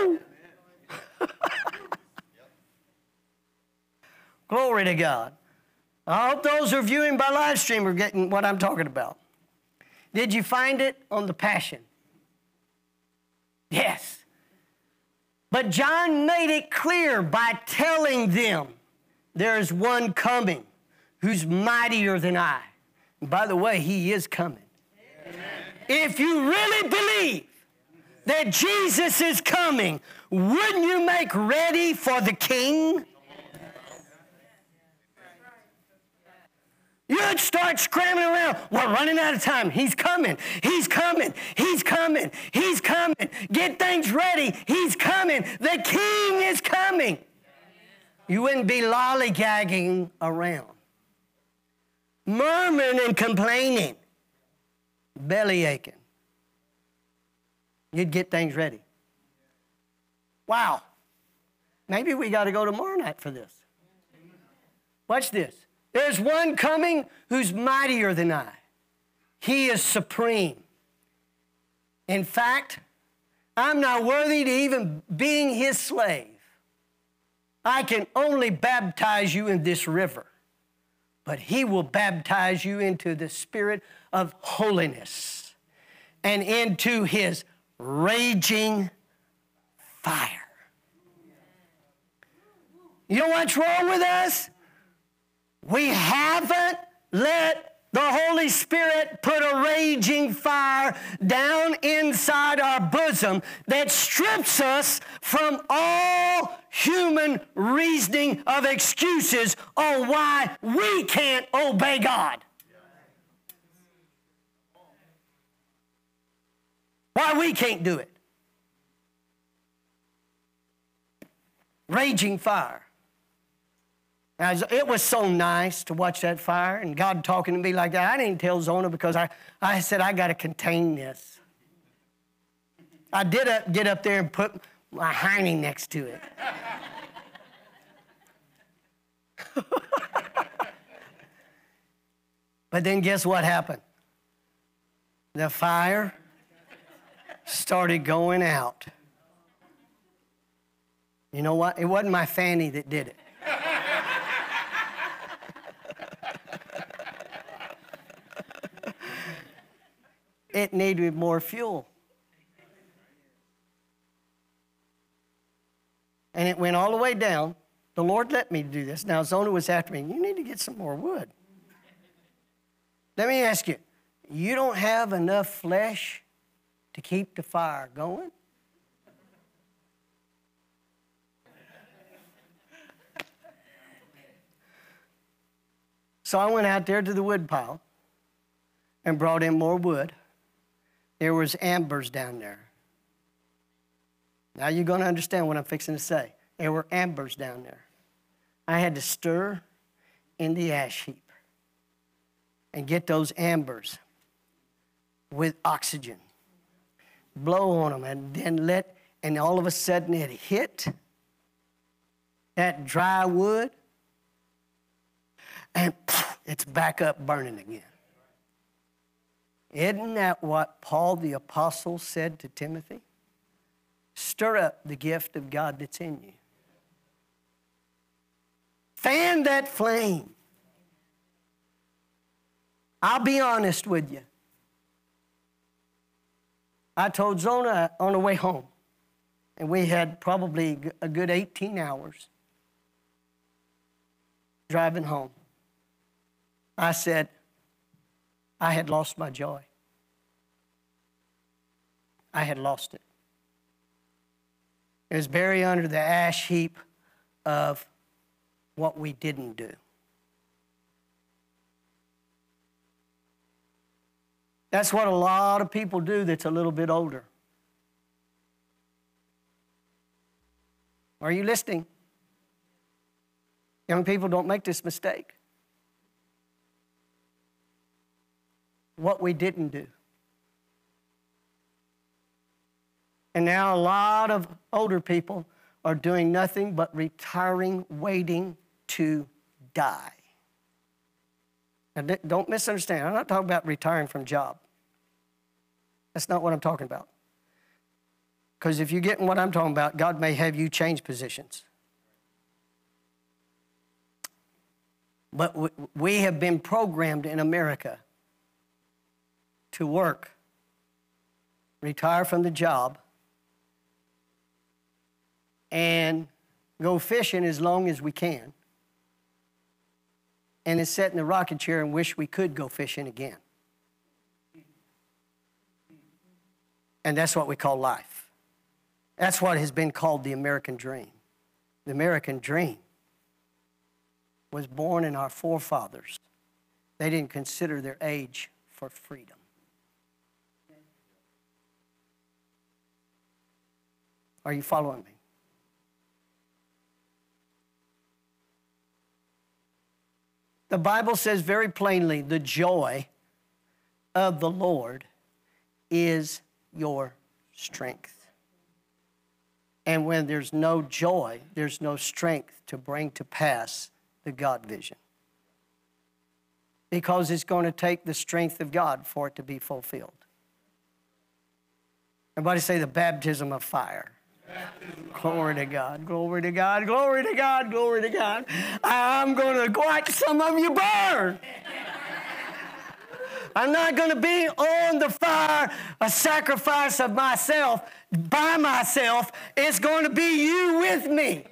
Woo! Glory to God. I hope those who are viewing by live stream are getting what I'm talking about. Did you find it on the Passion? Yes. But John made it clear by telling them there's one coming who's mightier than I. And by the way, he is coming. Amen. If you really believe that Jesus is coming, wouldn't you make ready for the king? You'd start scrambling around. We're running out of time. He's coming. He's coming. He's coming. He's coming. Get things ready. He's coming. The king is coming. You wouldn't be lollygagging around, murmuring and complaining, belly aching. You'd get things ready. Wow. Maybe we got to go tomorrow night for this. Watch this. There's one coming who's mightier than I. He is supreme. In fact, I'm not worthy to even being his slave. I can only baptize you in this river, but he will baptize you into the spirit of holiness and into his raging fire. You know what's wrong with us? We haven't let the Holy Spirit put a raging fire down inside our bosom that strips us from all human reasoning of excuses on why we can't obey God. Why we can't do it. Raging fire. It was so nice to watch that fire and God talking to me like that. I didn't tell Zona because I, I said, I got to contain this. I did get up there and put my hiney next to it. but then guess what happened? The fire started going out. You know what? It wasn't my fanny that did it. It needed more fuel. And it went all the way down. The Lord let me do this. Now, Zona was after me, you need to get some more wood. Let me ask you, you don't have enough flesh to keep the fire going? So I went out there to the wood pile and brought in more wood. There was ambers down there. Now you're going to understand what I'm fixing to say. There were ambers down there. I had to stir in the ash heap and get those ambers with oxygen. Blow on them and then let, and all of a sudden it hit that dry wood and it's back up burning again. Isn't that what Paul the Apostle said to Timothy? Stir up the gift of God that's in you. Fan that flame. I'll be honest with you. I told Zona on the way home, and we had probably a good 18 hours driving home. I said, I had lost my joy. I had lost it. It was buried under the ash heap of what we didn't do. That's what a lot of people do that's a little bit older. Are you listening? Young people, don't make this mistake. What we didn't do. And now a lot of older people are doing nothing but retiring, waiting to die. Now, don't misunderstand. I'm not talking about retiring from job. That's not what I'm talking about. Because if you're getting what I'm talking about, God may have you change positions. But we have been programmed in America to work, retire from the job, and go fishing as long as we can, and then sit in the rocking chair and wish we could go fishing again. And that's what we call life. That's what has been called the American dream. The American dream was born in our forefathers. They didn't consider their age for freedom. Are you following me? The Bible says very plainly the joy of the Lord is your strength. And when there's no joy, there's no strength to bring to pass the God vision. Because it's going to take the strength of God for it to be fulfilled. Everybody say the baptism of fire. Glory to God, glory to God, glory to God, glory to God. I'm going to watch some of you burn. I'm not going to be on the fire, a sacrifice of myself by myself. It's going to be you with me.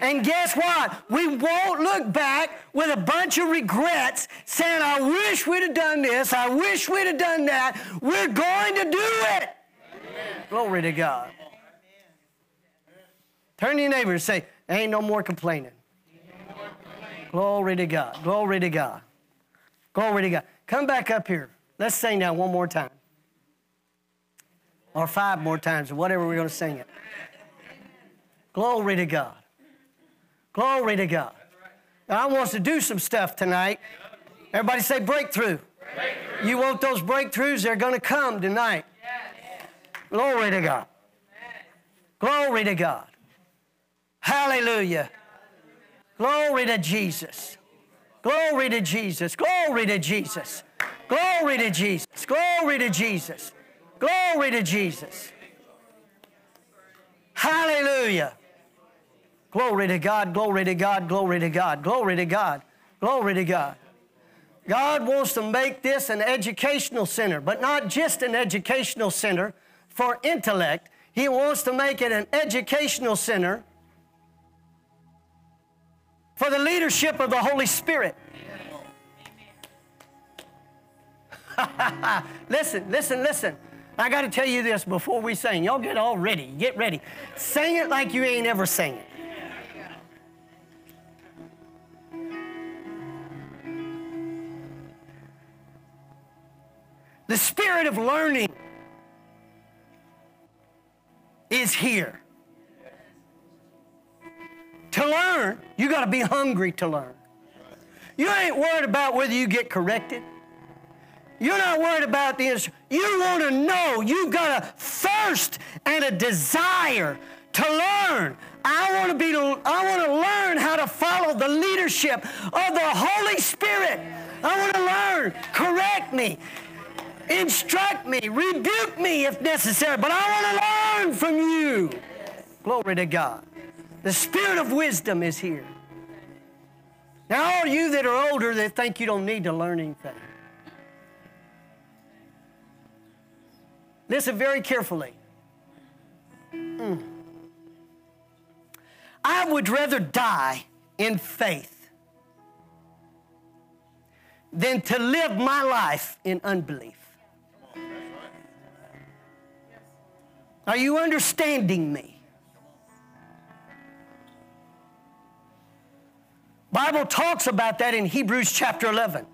And guess what? We won't look back with a bunch of regrets saying, I wish we'd have done this, I wish we'd have done that. We're going to do it. Amen. Glory to God. Turn to your neighbor and say, Ain't no more complaining. No more complaining. Glory to God. Glory to God. Glory to God. Come back up here. Let's sing now one more time. Or five more times, or whatever we're going to sing it. Glory to God. Glory to God. I want to do some stuff tonight. Everybody say breakthrough. breakthrough. You want those breakthroughs? They're going to come tonight. Yes. Glory to God. Glory to God. Hallelujah. Glory to Jesus. Glory to Jesus. Glory to Jesus. Glory to Jesus. Glory to Jesus. Glory to Jesus. Hallelujah. Glory to God. Glory to God. Glory to God. Glory to God. Glory to God. God wants to make this an educational center, but not just an educational center for intellect. He wants to make it an educational center for the leadership of the Holy Spirit. listen, listen, listen. I got to tell you this before we sing. Y'all get all ready. Get ready. Sing it like you ain't ever sang it. The spirit of learning is here. To learn, you got to be hungry to learn. You ain't worried about whether you get corrected. You're not worried about the. You want to know. You've got a thirst and a desire to learn. I want to be I want to learn how to follow the leadership of the Holy Spirit. I want to learn. Correct me. Instruct me, rebuke me if necessary, but I want to learn from you. Glory to God. The spirit of wisdom is here. Now, all you that are older that think you don't need to learn anything, listen very carefully. Mm. I would rather die in faith than to live my life in unbelief. Are you understanding me? Bible talks about that in Hebrews chapter 11.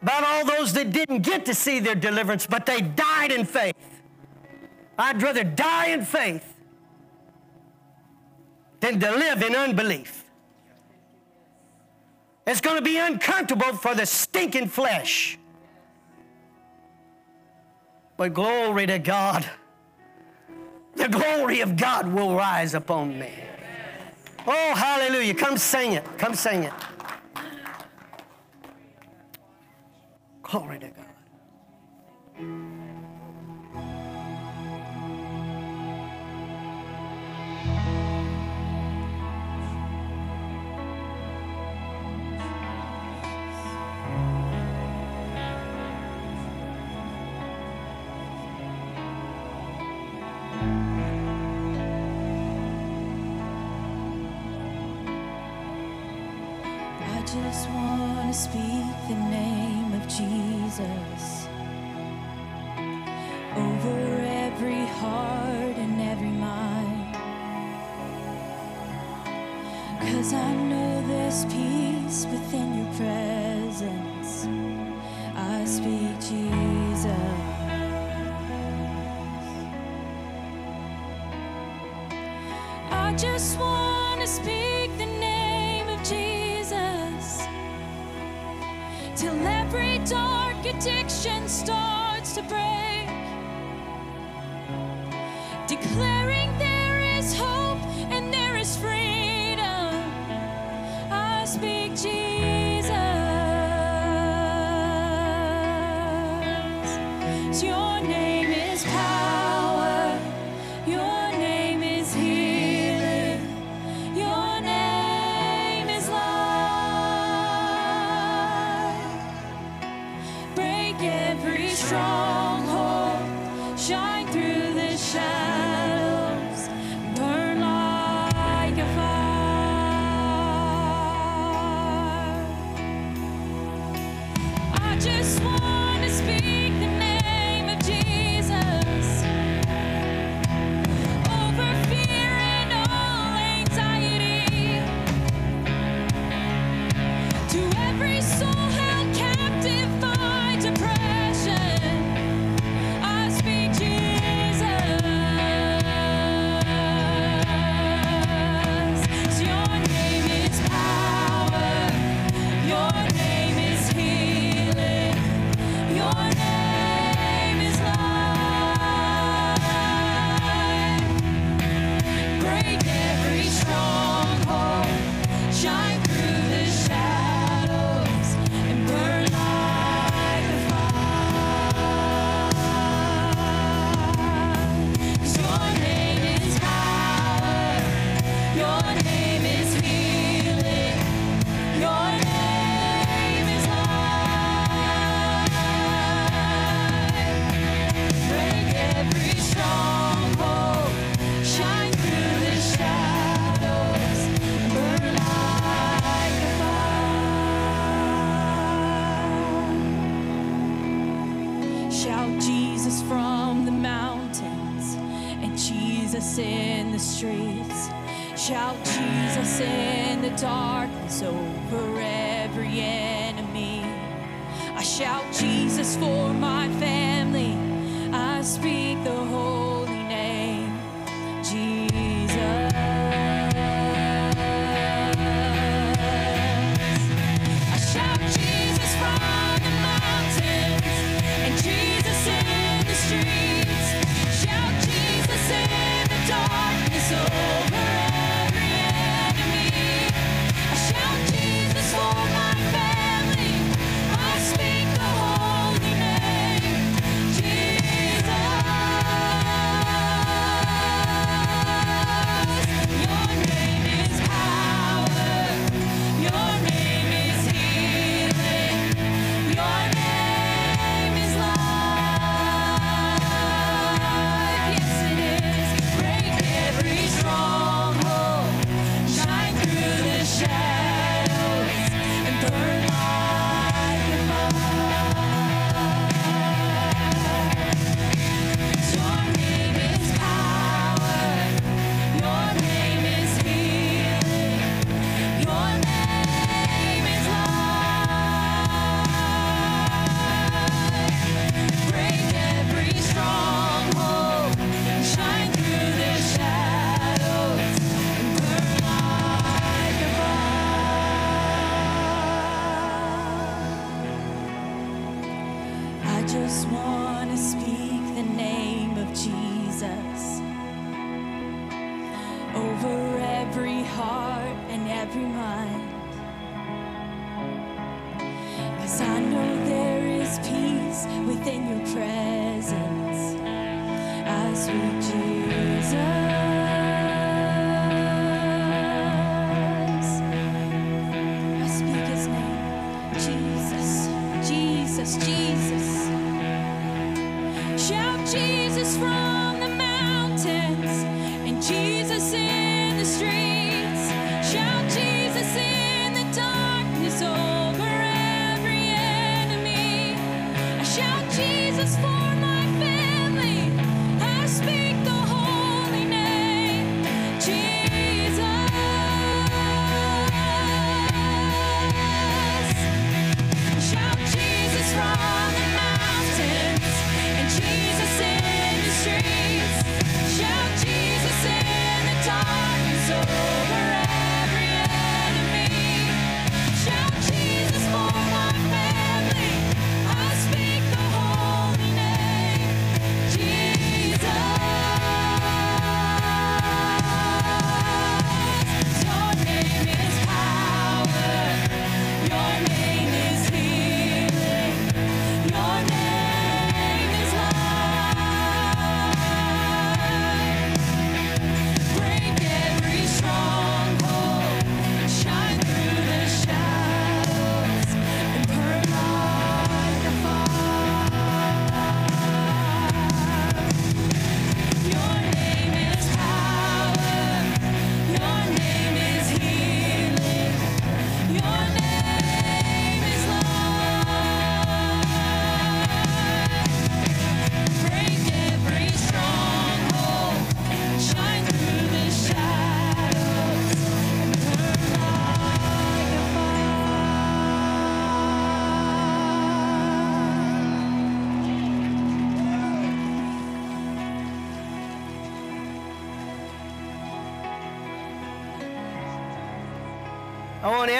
About all those that didn't get to see their deliverance, but they died in faith. I'd rather die in faith than to live in unbelief. It's going to be uncomfortable for the stinking flesh. But glory to God the glory of God will rise upon me. Oh, hallelujah. Come sing it. Come sing it. Glory to God. Cause I know there's peace within your presence. I speak Jesus. I just want to speak the name of Jesus till every dark addiction starts to break. Declaring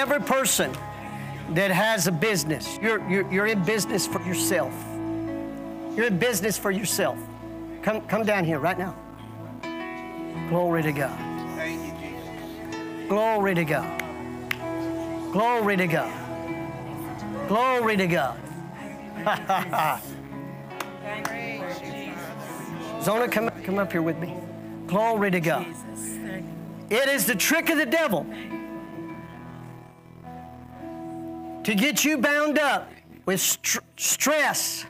every person that has a business, you're, you're, you're in business for yourself. You're in business for yourself. Come, come down here right now. Glory to God. Glory to God. Glory to God. Glory to God. Zona, come, come up here with me. Glory to God. It is the trick of the devil to get you bound up with st stress,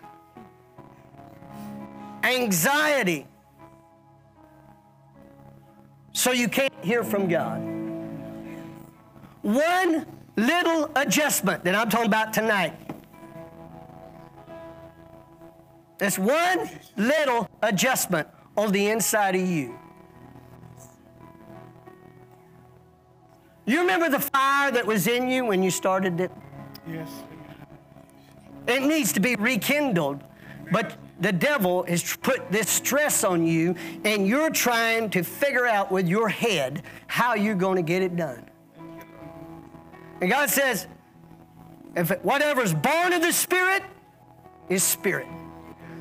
anxiety, so you can't hear from God. One little adjustment that I'm talking about tonight. That's one little adjustment on the inside of you. You remember the fire that was in you when you started it? Yes. It needs to be rekindled. But the devil has put this stress on you, and you're trying to figure out with your head how you're going to get it done. And God says, if it, whatever's born of the Spirit is spirit.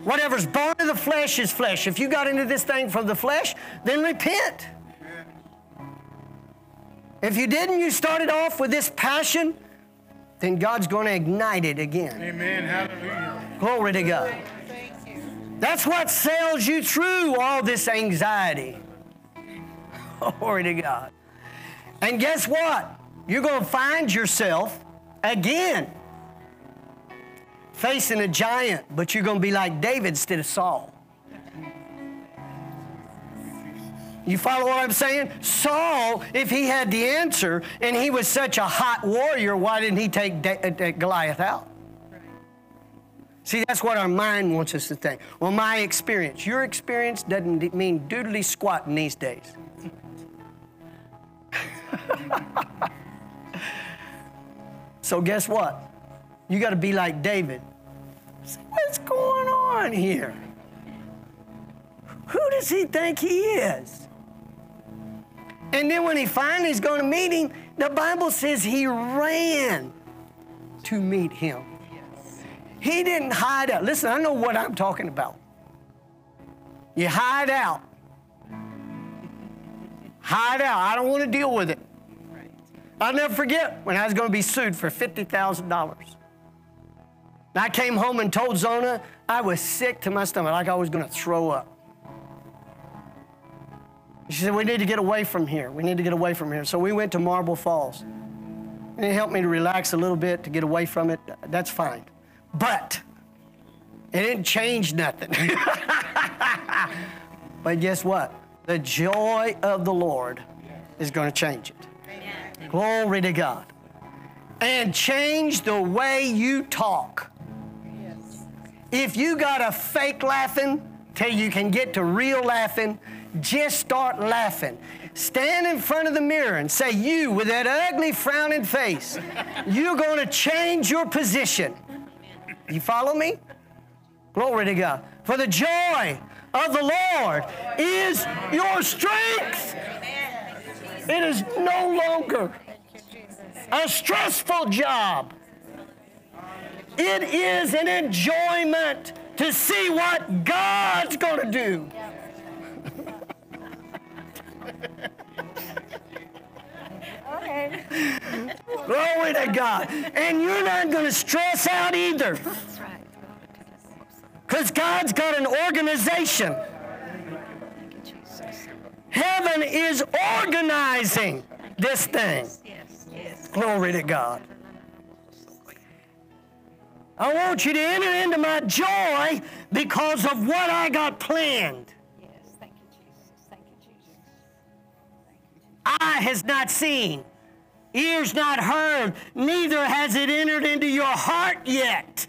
Whatever's born of the flesh is flesh. If you got into this thing from the flesh, then repent. If you didn't, you started off with this passion, then God's going to ignite it again. Amen. Hallelujah. Glory to God. Thank you. That's what sails you through all this anxiety. Glory to God. And guess what? You're going to find yourself again facing a giant, but you're going to be like David instead of Saul. You follow what I'm saying? Saul, if he had the answer and he was such a hot warrior, why didn't he take Da- uh, Goliath out? See, that's what our mind wants us to think. Well, my experience, your experience doesn't mean doodly squat in these days. so, guess what? You got to be like David. What's going on here? Who does he think he is? And then when he finally is going to meet him, the Bible says he ran to meet him. He didn't hide out. Listen, I know what I'm talking about. You hide out. Hide out. I don't want to deal with it. I'll never forget when I was going to be sued for $50,000. And I came home and told Zona I was sick to my stomach, like I was going to throw up. She said, We need to get away from here. We need to get away from here. So we went to Marble Falls. And it helped me to relax a little bit, to get away from it. That's fine. But it didn't change nothing. but guess what? The joy of the Lord is going to change it. Glory to God. And change the way you talk. If you got a fake laughing till you can get to real laughing, just start laughing. Stand in front of the mirror and say, You, with that ugly frowning face, you're going to change your position. You follow me? Glory to God. For the joy of the Lord is your strength. It is no longer a stressful job. It is an enjoyment to see what God's going to do. Glory to God. And you're not going to stress out either. Because God's got an organization. Heaven is organizing this thing. Glory to God. I want you to enter into my joy because of what I got planned. Eye has not seen, ears not heard, neither has it entered into your heart yet.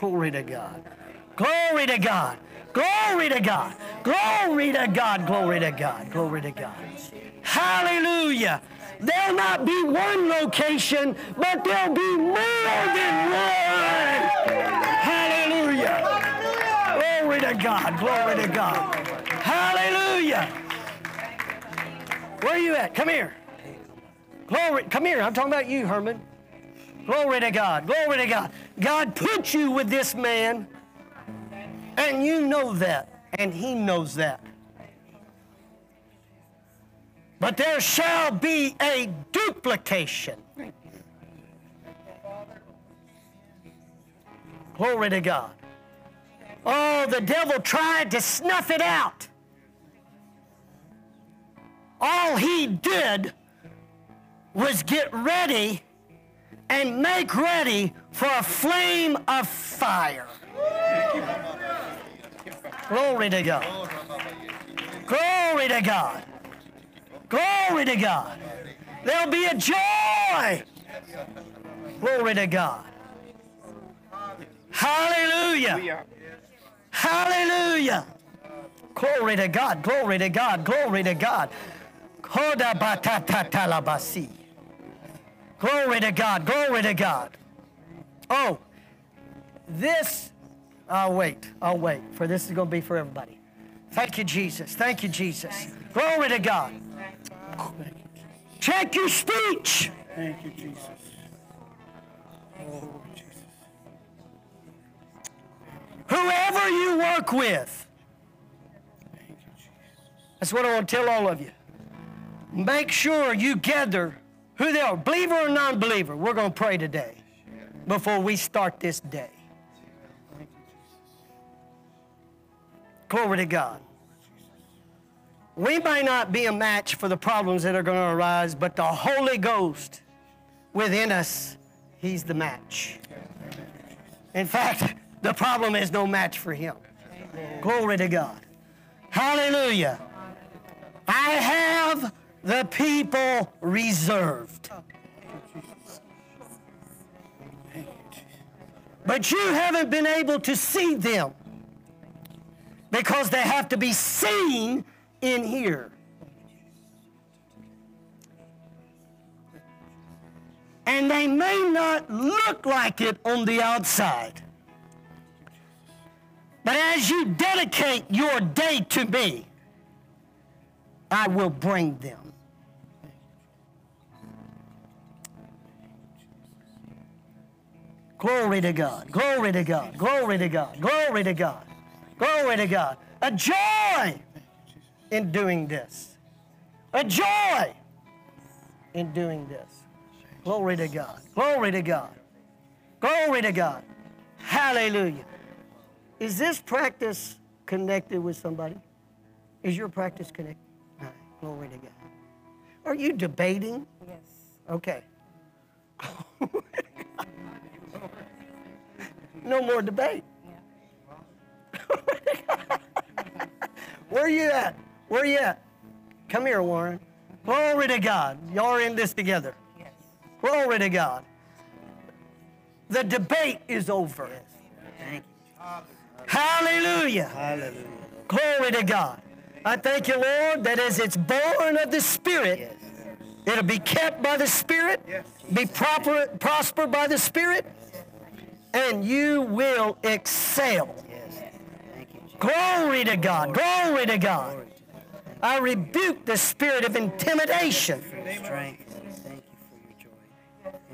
Glory to God. Glory to God. Glory to God. Glory to God. Glory to God. Glory to God. Hallelujah. There'll not be one location, but there'll be more than one. Hallelujah. Glory to God. Glory to God. Hallelujah. Where are you at? Come here. Glory. Come here. I'm talking about you, Herman. Glory to God. Glory to God. God put you with this man, and you know that, and he knows that. But there shall be a duplication. Glory to God. Oh, the devil tried to snuff it out. All he did was get ready and make ready for a flame of fire. Glory to God. Glory to God. Glory to God. There'll be a joy. Glory to God. Hallelujah. Hallelujah. Glory to God. Glory to God. Glory to God. Glory to God. Glory to God. Oh, this, I'll wait. I'll wait, for this is going to be for everybody. Thank you, Jesus. Thank you, Jesus. Glory to God. Check your speech. Thank you, Jesus. Oh, Jesus. Whoever you work with. Thank you, Jesus. That's what I want to tell all of you. Make sure you gather who they are, believer or non believer. We're going to pray today before we start this day. Glory to God. We may not be a match for the problems that are going to arise, but the Holy Ghost within us, He's the match. In fact, the problem is no match for Him. Glory to God. Hallelujah. I have the people reserved. But you haven't been able to see them because they have to be seen in here. And they may not look like it on the outside. But as you dedicate your day to me, I will bring them. Glory to God. Glory to God. Glory to God. Glory to God. Glory to God. A joy in doing this. A joy in doing this. Glory to God. Glory to God. Glory to God. Hallelujah. Is this practice connected with somebody? Is your practice connected? Right. Glory to God. Are you debating? Yes. Okay. no more debate. Where are you at? Where are you at? Come here, Warren. Glory to God. Y'all are in this together. Yes. Glory to God. The debate is over. Thank you. Hallelujah. Hallelujah. Glory to God. I thank you, Lord, that as it's born of the Spirit, it'll be kept by the Spirit, be proper, prosper by the Spirit, and you will excel. Glory to God. Glory to God. I rebuke the spirit of intimidation.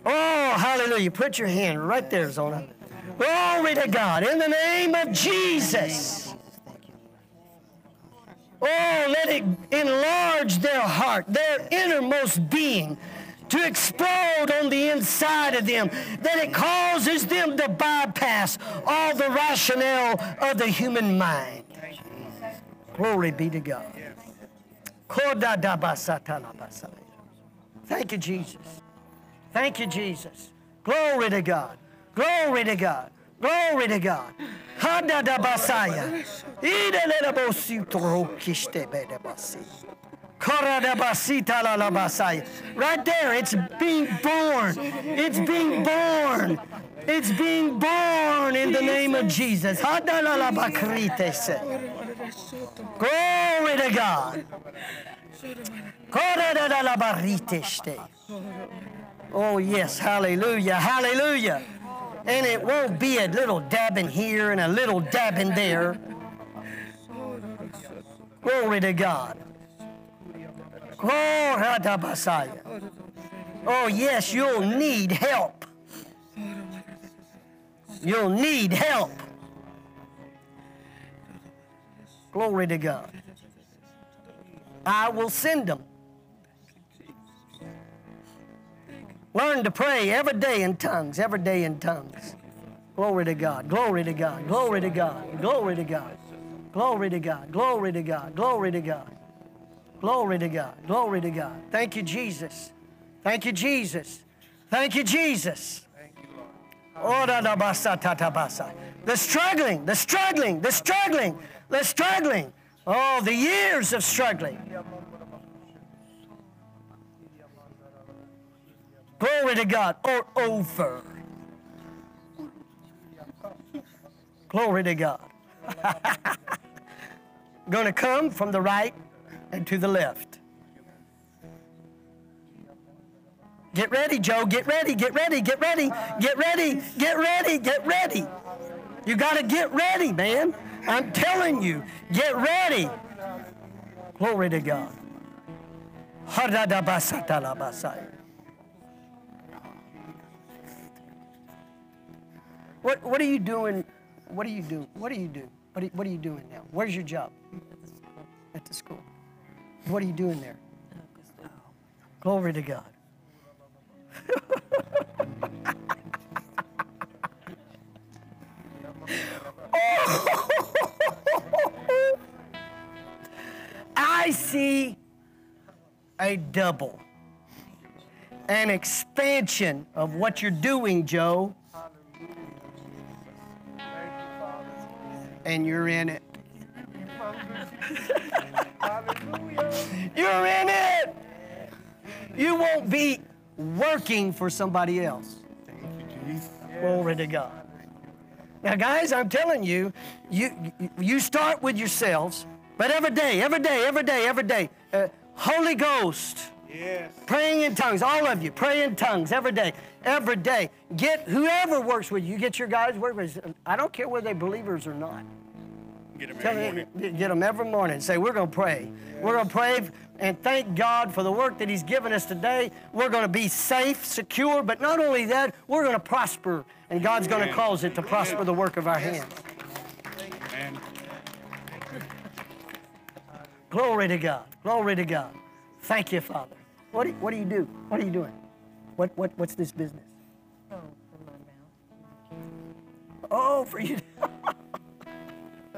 Oh, hallelujah. Put your hand right there, Zona. Glory to God. In the name of Jesus. Oh, let it enlarge their heart, their innermost being to explode on the inside of them, that it causes them to bypass all the rationale of the human mind. Glory be to God. Thank you, Jesus. Thank you, Jesus. Glory to God. Glory to God. Glory to God. Hada da basaya. Ida le da bosu toro be da. Right there, it's being born. It's being born. It's being born in the name of Jesus. Glory to God. Oh, yes, hallelujah, hallelujah. And it won't be a little dabbing here and a little dabbing there. Glory to God. Oh, Messiah. Oh, yes, you'll need help. You'll need help. Glory to God. I will send them. Learn to pray every day in tongues, every day in tongues. Glory to God, glory to God, glory to God, glory to God, glory to God, glory to God, glory to God, glory to God, glory to God. Thank you, Jesus. Thank you, Jesus. Thank you, Jesus. Oh, ta ta basa. The struggling, the struggling, the struggling, the struggling. Oh, the years of struggling. Glory to God. Or over. Glory to God. Going to come from the right and to the left. Get ready, Joe. Get ready, get ready, get ready, get ready, get ready, get ready. You got to get ready, man. I'm telling you, get ready. Glory to God. What, what are you doing? What are you doing? What do you do? What are, what are you doing now? Where's your job? At the school. What are you doing there? Glory to God. I see a double, an expansion of what you're doing, Joe. And you're in it. You're in it. You won't be working for somebody else. thank you Glory to God. Now, guys, I'm telling you, you you start with yourselves, but every day, every day, every day, every day, uh, Holy Ghost, Yes. praying in tongues, all of you, pray in tongues every day, every day. Get whoever works with you, get your guys work with. I don't care whether they're believers or not. Get him Tell every them, morning. get them every morning. Say, we're going to pray. We're going to pray and thank God for the work that He's given us today. We're going to be safe, secure, but not only that, we're going to prosper, and God's going to cause it to prosper the work of our hands. And Glory to God. Glory to God. Thank you, Father. What do, what do you do? What are you doing? What, what, what's this business? Oh, for my mouth. Oh, for you.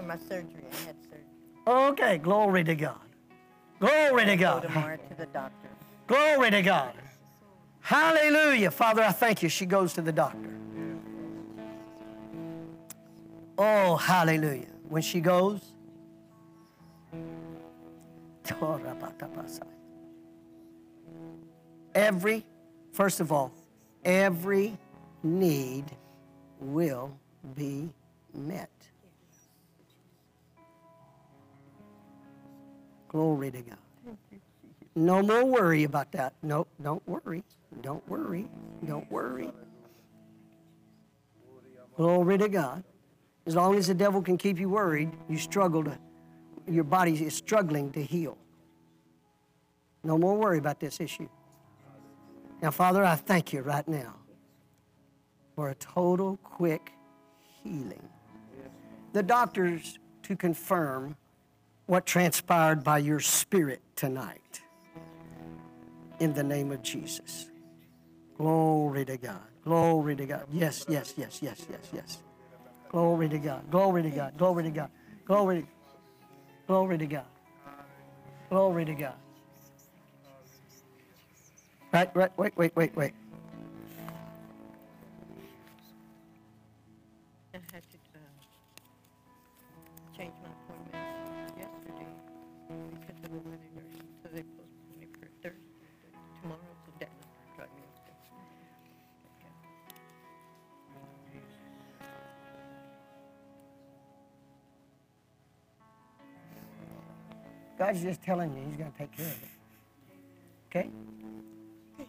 For my surgery, I had surgery. okay, glory to God. Glory to Go God. tomorrow to the doctor. Glory to God. Hallelujah. Father, I thank you. She goes to the doctor. Oh, hallelujah. When she goes, every, first of all, every need will be met. Glory to God. No more worry about that. No, don't worry. Don't worry. Don't worry. Glory to God. As long as the devil can keep you worried, you struggle to, your body is struggling to heal. No more worry about this issue. Now, Father, I thank you right now for a total, quick healing. The doctors to confirm what transpired by your spirit tonight. In the name of Jesus. Glory to God. Glory to God. Yes, yes, yes, yes, yes, yes. Glory to God. Glory to God. Glory to God. Glory to Glory to God. Glory to God. Right, right, wait, wait, wait, wait. God's just telling you He's going to take care of it. Okay?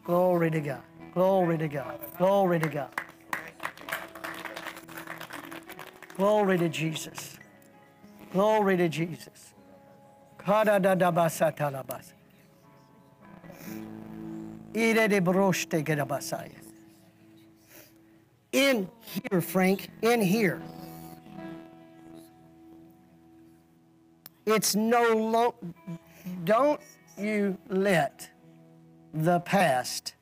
Glory to God. Glory to God. Glory to God. Glory to Jesus. Glory to Jesus. In here, Frank, in here. It's no lo- don't you let the past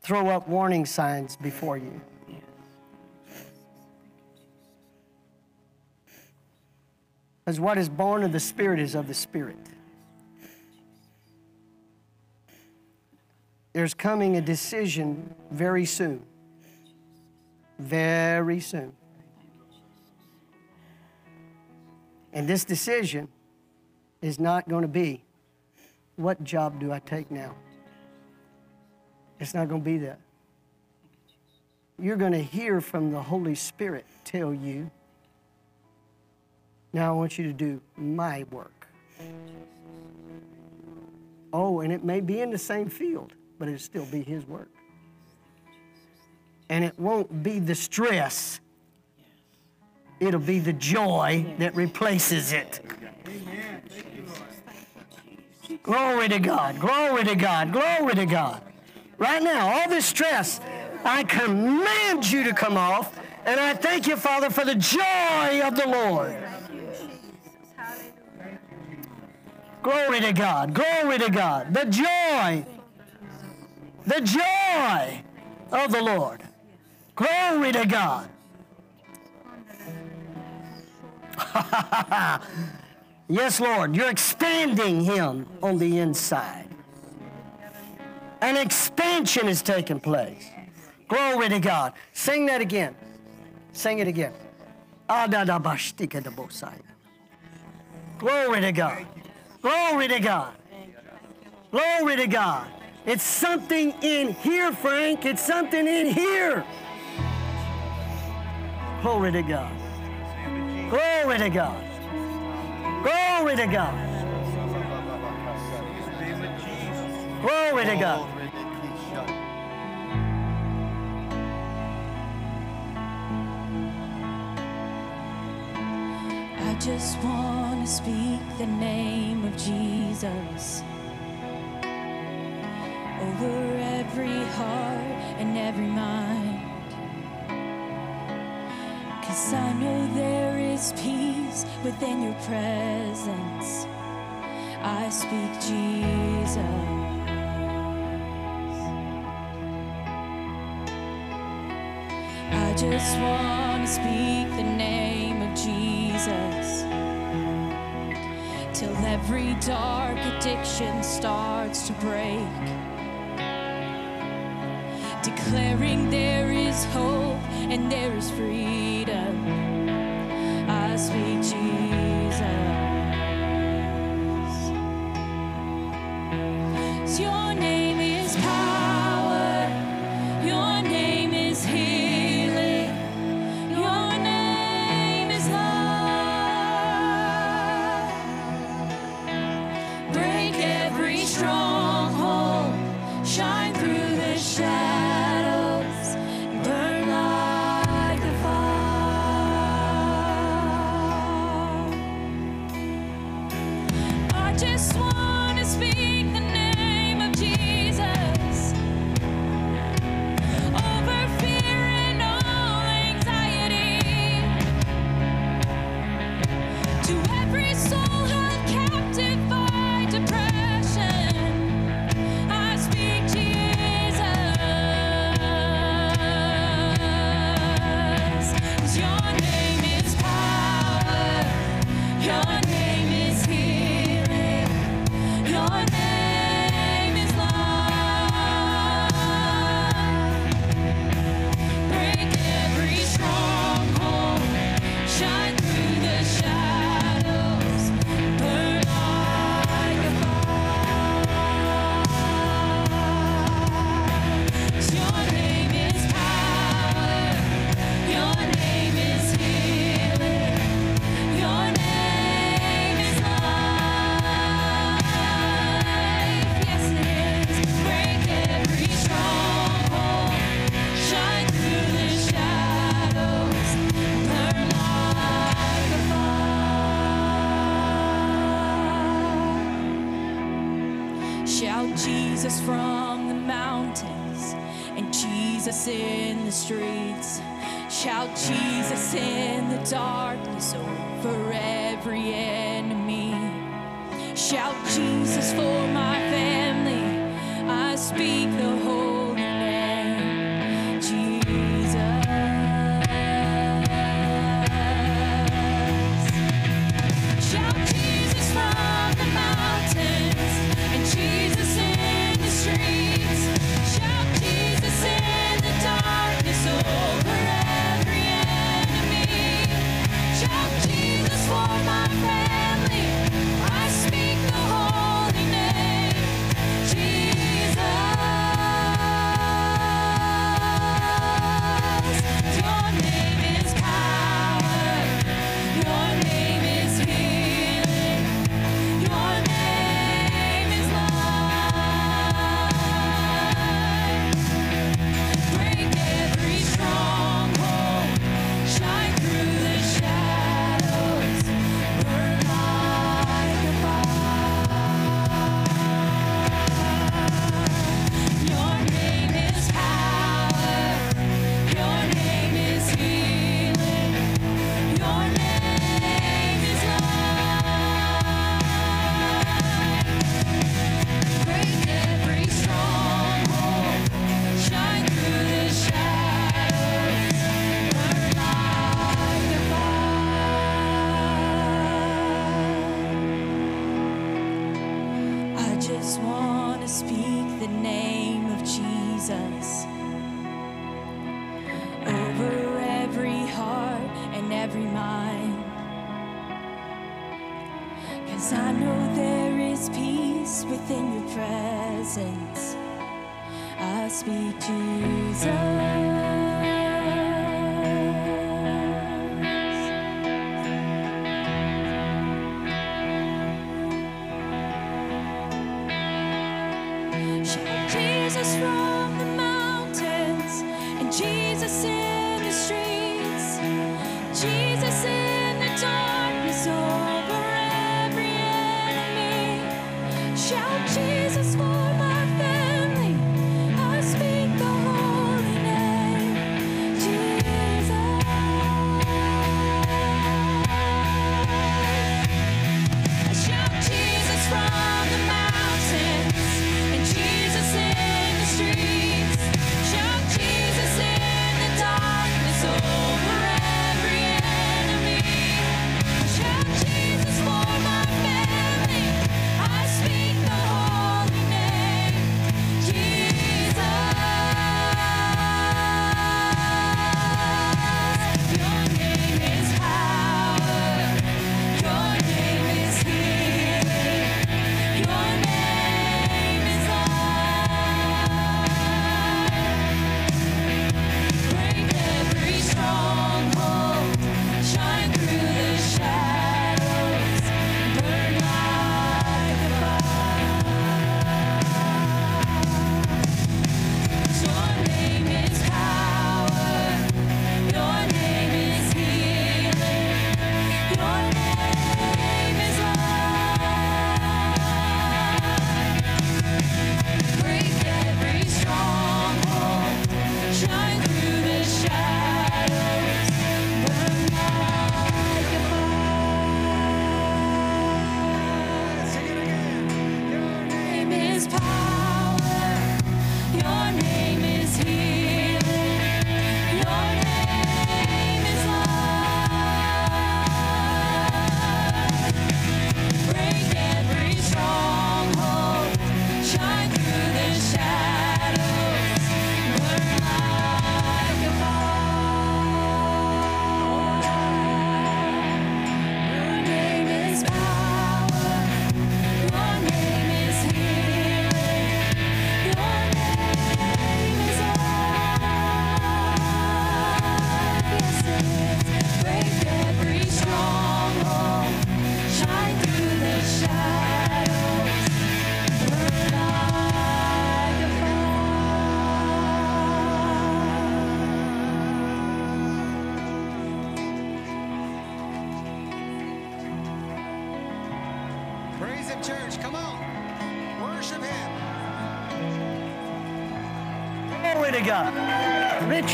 throw up warning signs before you. Because what is born of the Spirit is of the Spirit. There's coming a decision very soon. Very soon. And this decision is not going to be what job do I take now? It's not going to be that. You're going to hear from the Holy Spirit tell you, now I want you to do my work. Oh, and it may be in the same field. but it'll still be His work. And it won't be the stress, it'll be the joy that replaces it. Glory to God, glory to God, glory to God. Right now, all this stress, I command you to come off, and I thank you, Father, for the joy of the Lord. Glory to God, glory to God. The joy, the joy of the Lord. Glory to God. yes, Lord, you're expanding him on the inside. An expansion is taking place. Glory to God. Sing that again. Sing it again. Glory to God. Glory to God. Glory to God. It's something in here, Frank. It's something in here. Glory to God. Glory to God. Glory to God. Glory to God. I just want to speak the name of Jesus over every heart and every mind. Cause I know there is peace within your presence. I speak Jesus. I just want to speak the name of Jesus till every dark addiction starts to break. Declaring there is hope and there is freedom. I speak Jesus. Every enemy. Shout Jesus for my family. I speak the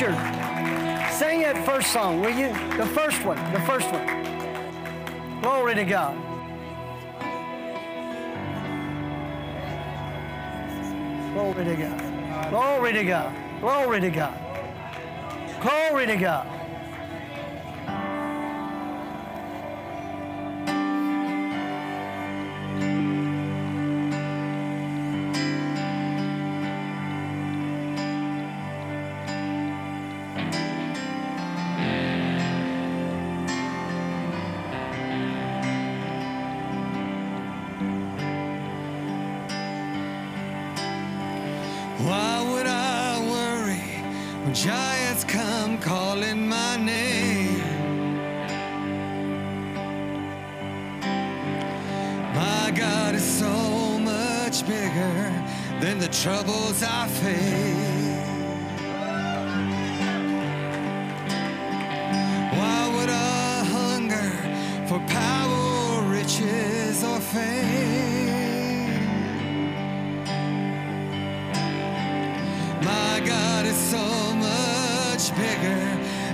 Richard, sing that first song, will you? The first one, the first one. Glory to God. Glory to God. Glory to God. Glory to God. Glory to God.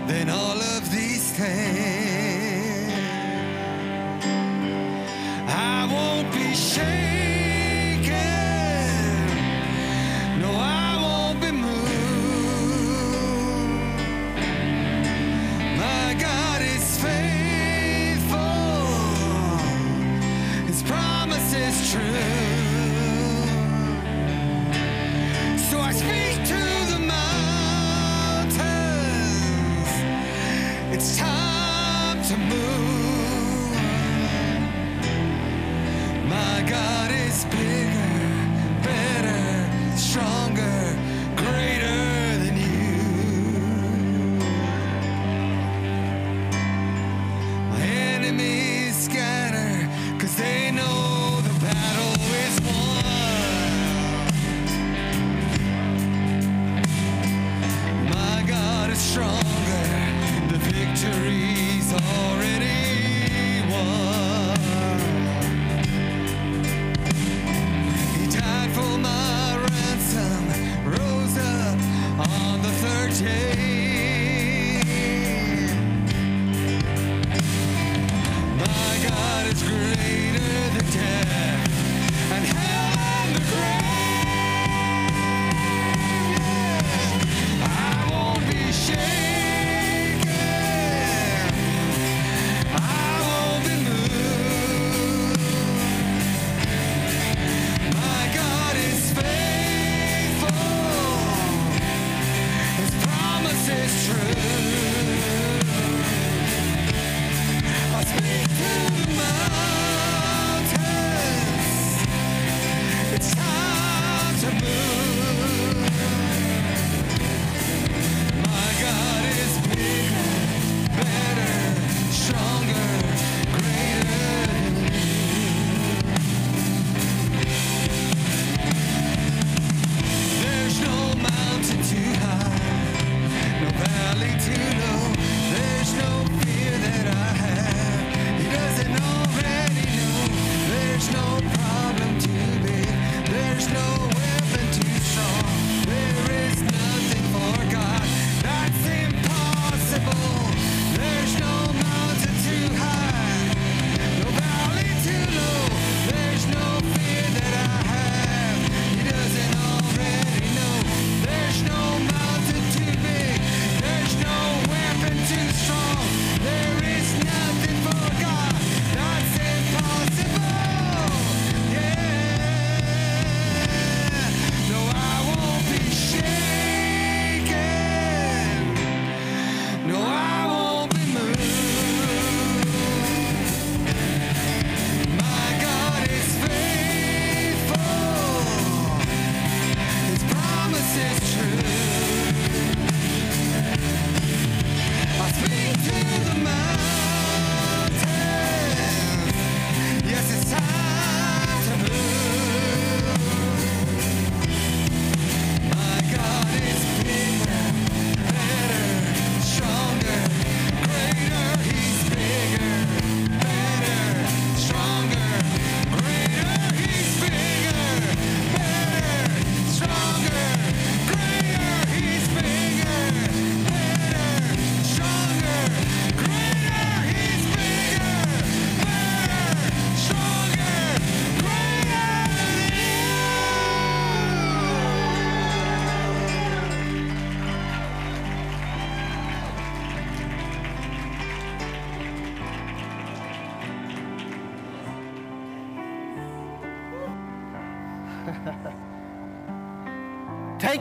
than all of these things. I won't be shamed. It's time to move. My God is bigger.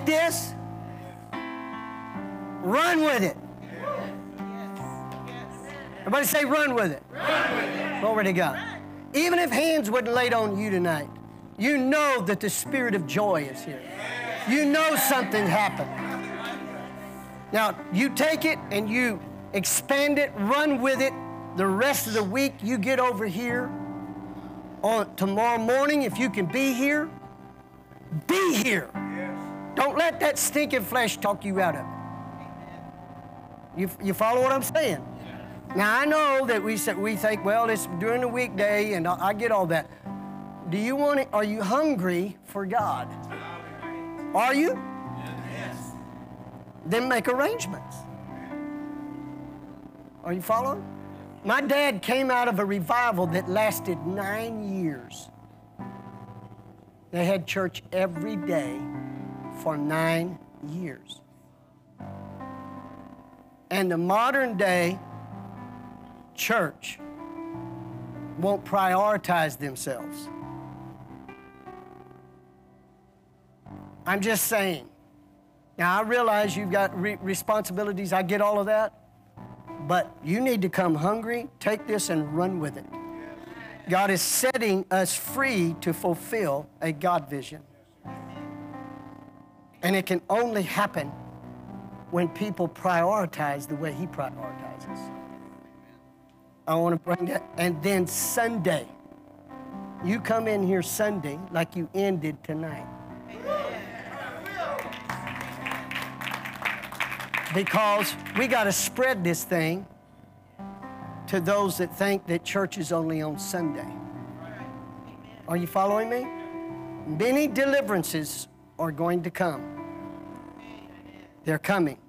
This, run with it. Everybody say, run with it. Glory to God. Even if hands wasn't laid on you tonight, you know that the spirit of joy is here. You know something happened. Now, you take it and you expand it, run with it. The rest of the week, you get over here. On tomorrow morning, if you can be here, be here. Don't let that stinking flesh talk you out of it. You, you follow what I'm saying? Now I know that we we think, well, it's during the weekday, and I, I get all that. Do you want it? Are you hungry for God? Are you? Then make arrangements. Are you following? My dad came out of a revival that lasted nine years. They had church every day for nine years. And the modern day church won't prioritize themselves. I'm just saying. Now, I realize you've got re- responsibilities, I get all of that. But you need to come hungry, take this and run with it. God is setting us free to fulfill a God vision. And it can only happen when people prioritize the way He prioritizes. I want to bring that. And then Sunday, you come in here Sunday like you ended tonight. Because we got to spread this thing to those that think that church is only on Sunday. Are you following me? Many deliverances are going to come. They're coming.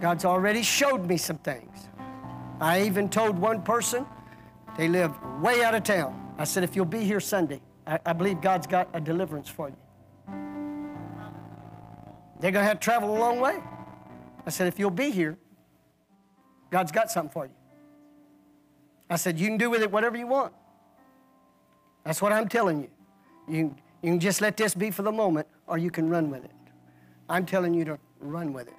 God's already showed me some things. I even told one person, they live way out of town. I said, if you'll be here Sunday, I, I believe God's got a deliverance for you. They're going to have to travel a long way. I said, if you'll be here, God's got something for you. I said, you can do with it whatever you want. That's what I'm telling you. You, you can just let this be for the moment, or you can run with it. I'm telling you to run with it.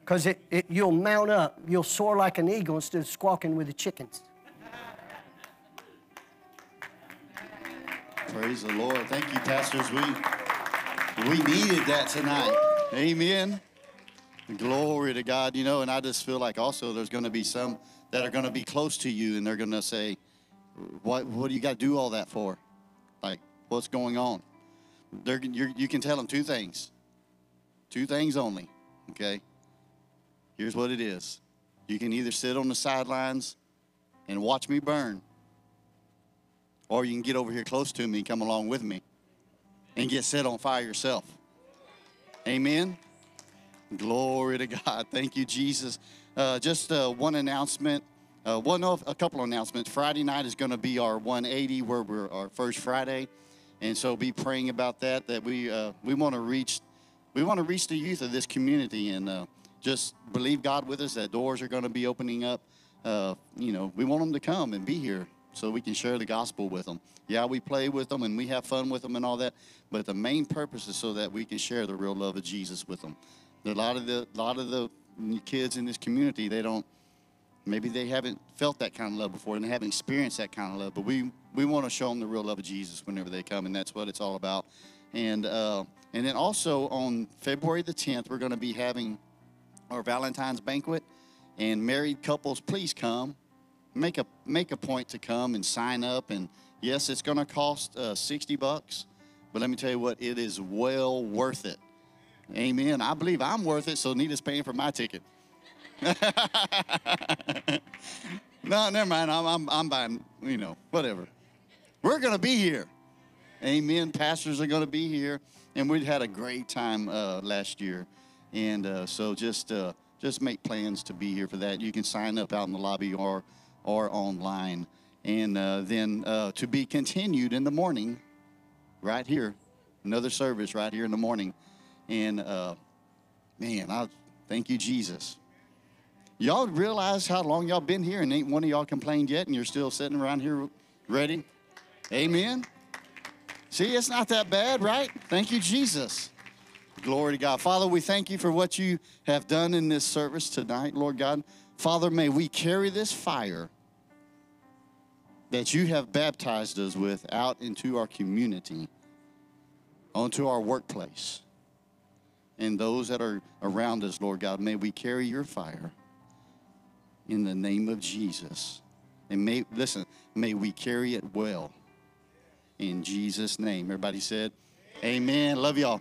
Because it, it, you'll mount up, you'll soar like an eagle instead of squawking with the chickens. Praise the Lord. Thank you, pastors. We we needed that tonight. Amen. Glory to God. You know, and I just feel like also there's going to be some that are going to be close to you, and they're going to say, "What what do you got to do all that for? Like, what's going on?" They're, you can tell them two things. Two things only. Okay. Here's what it is. You can either sit on the sidelines and watch me burn, or you can get over here close to me and come along with me and get set on fire yourself. Amen. Glory to God. Thank you, Jesus. Uh, just uh, one announcement. Uh, one of a couple of announcements. Friday night is going to be our 180, where we're our first Friday, and so be praying about that. That we uh, we want to reach, we want to reach the youth of this community, and uh, just believe God with us that doors are going to be opening up. Uh, you know, we want them to come and be here so we can share the gospel with them. Yeah, we play with them and we have fun with them and all that, but the main purpose is so that we can share the real love of Jesus with them. A lot of the lot of the kids in this community, they don't maybe they haven't felt that kind of love before and they haven't experienced that kind of love, but we we want to show them the real love of Jesus whenever they come, and that's what it's all about. And uh, and then also on February the 10th, we're going to be having our Valentine's banquet, and married couples, please come. Make a make a point to come and sign up. And yes it's going to cost uh, 60 bucks but let me tell you what it is well worth it. Amen. I believe i'm worth it so nita's paying for my ticket. No never mind. I'm, I'm, I'm buying you know whatever. We're going to be here. Amen. Pastors are going to be here and we had a great time uh, last year and uh, so just uh, just make plans to be here for that you can sign up out in the lobby or or online. And uh, then uh, to be continued in the morning, right here, another service right here in the morning. And uh, man, I thank you, Jesus. Y'all realize how long y'all been here and ain't one of y'all complained yet, and you're still sitting around here ready? Amen. See, it's not that bad, right? Thank you, Jesus. Glory to God. Father, we thank you for what you have done in this service tonight, Lord God. Father, may we carry this fire that you have baptized us with out into our community, onto our workplace, and those that are around us, Lord God. May we carry your fire in the name of Jesus. And may, listen, may we carry it well in Jesus' name. Everybody said, Amen. Love y'all.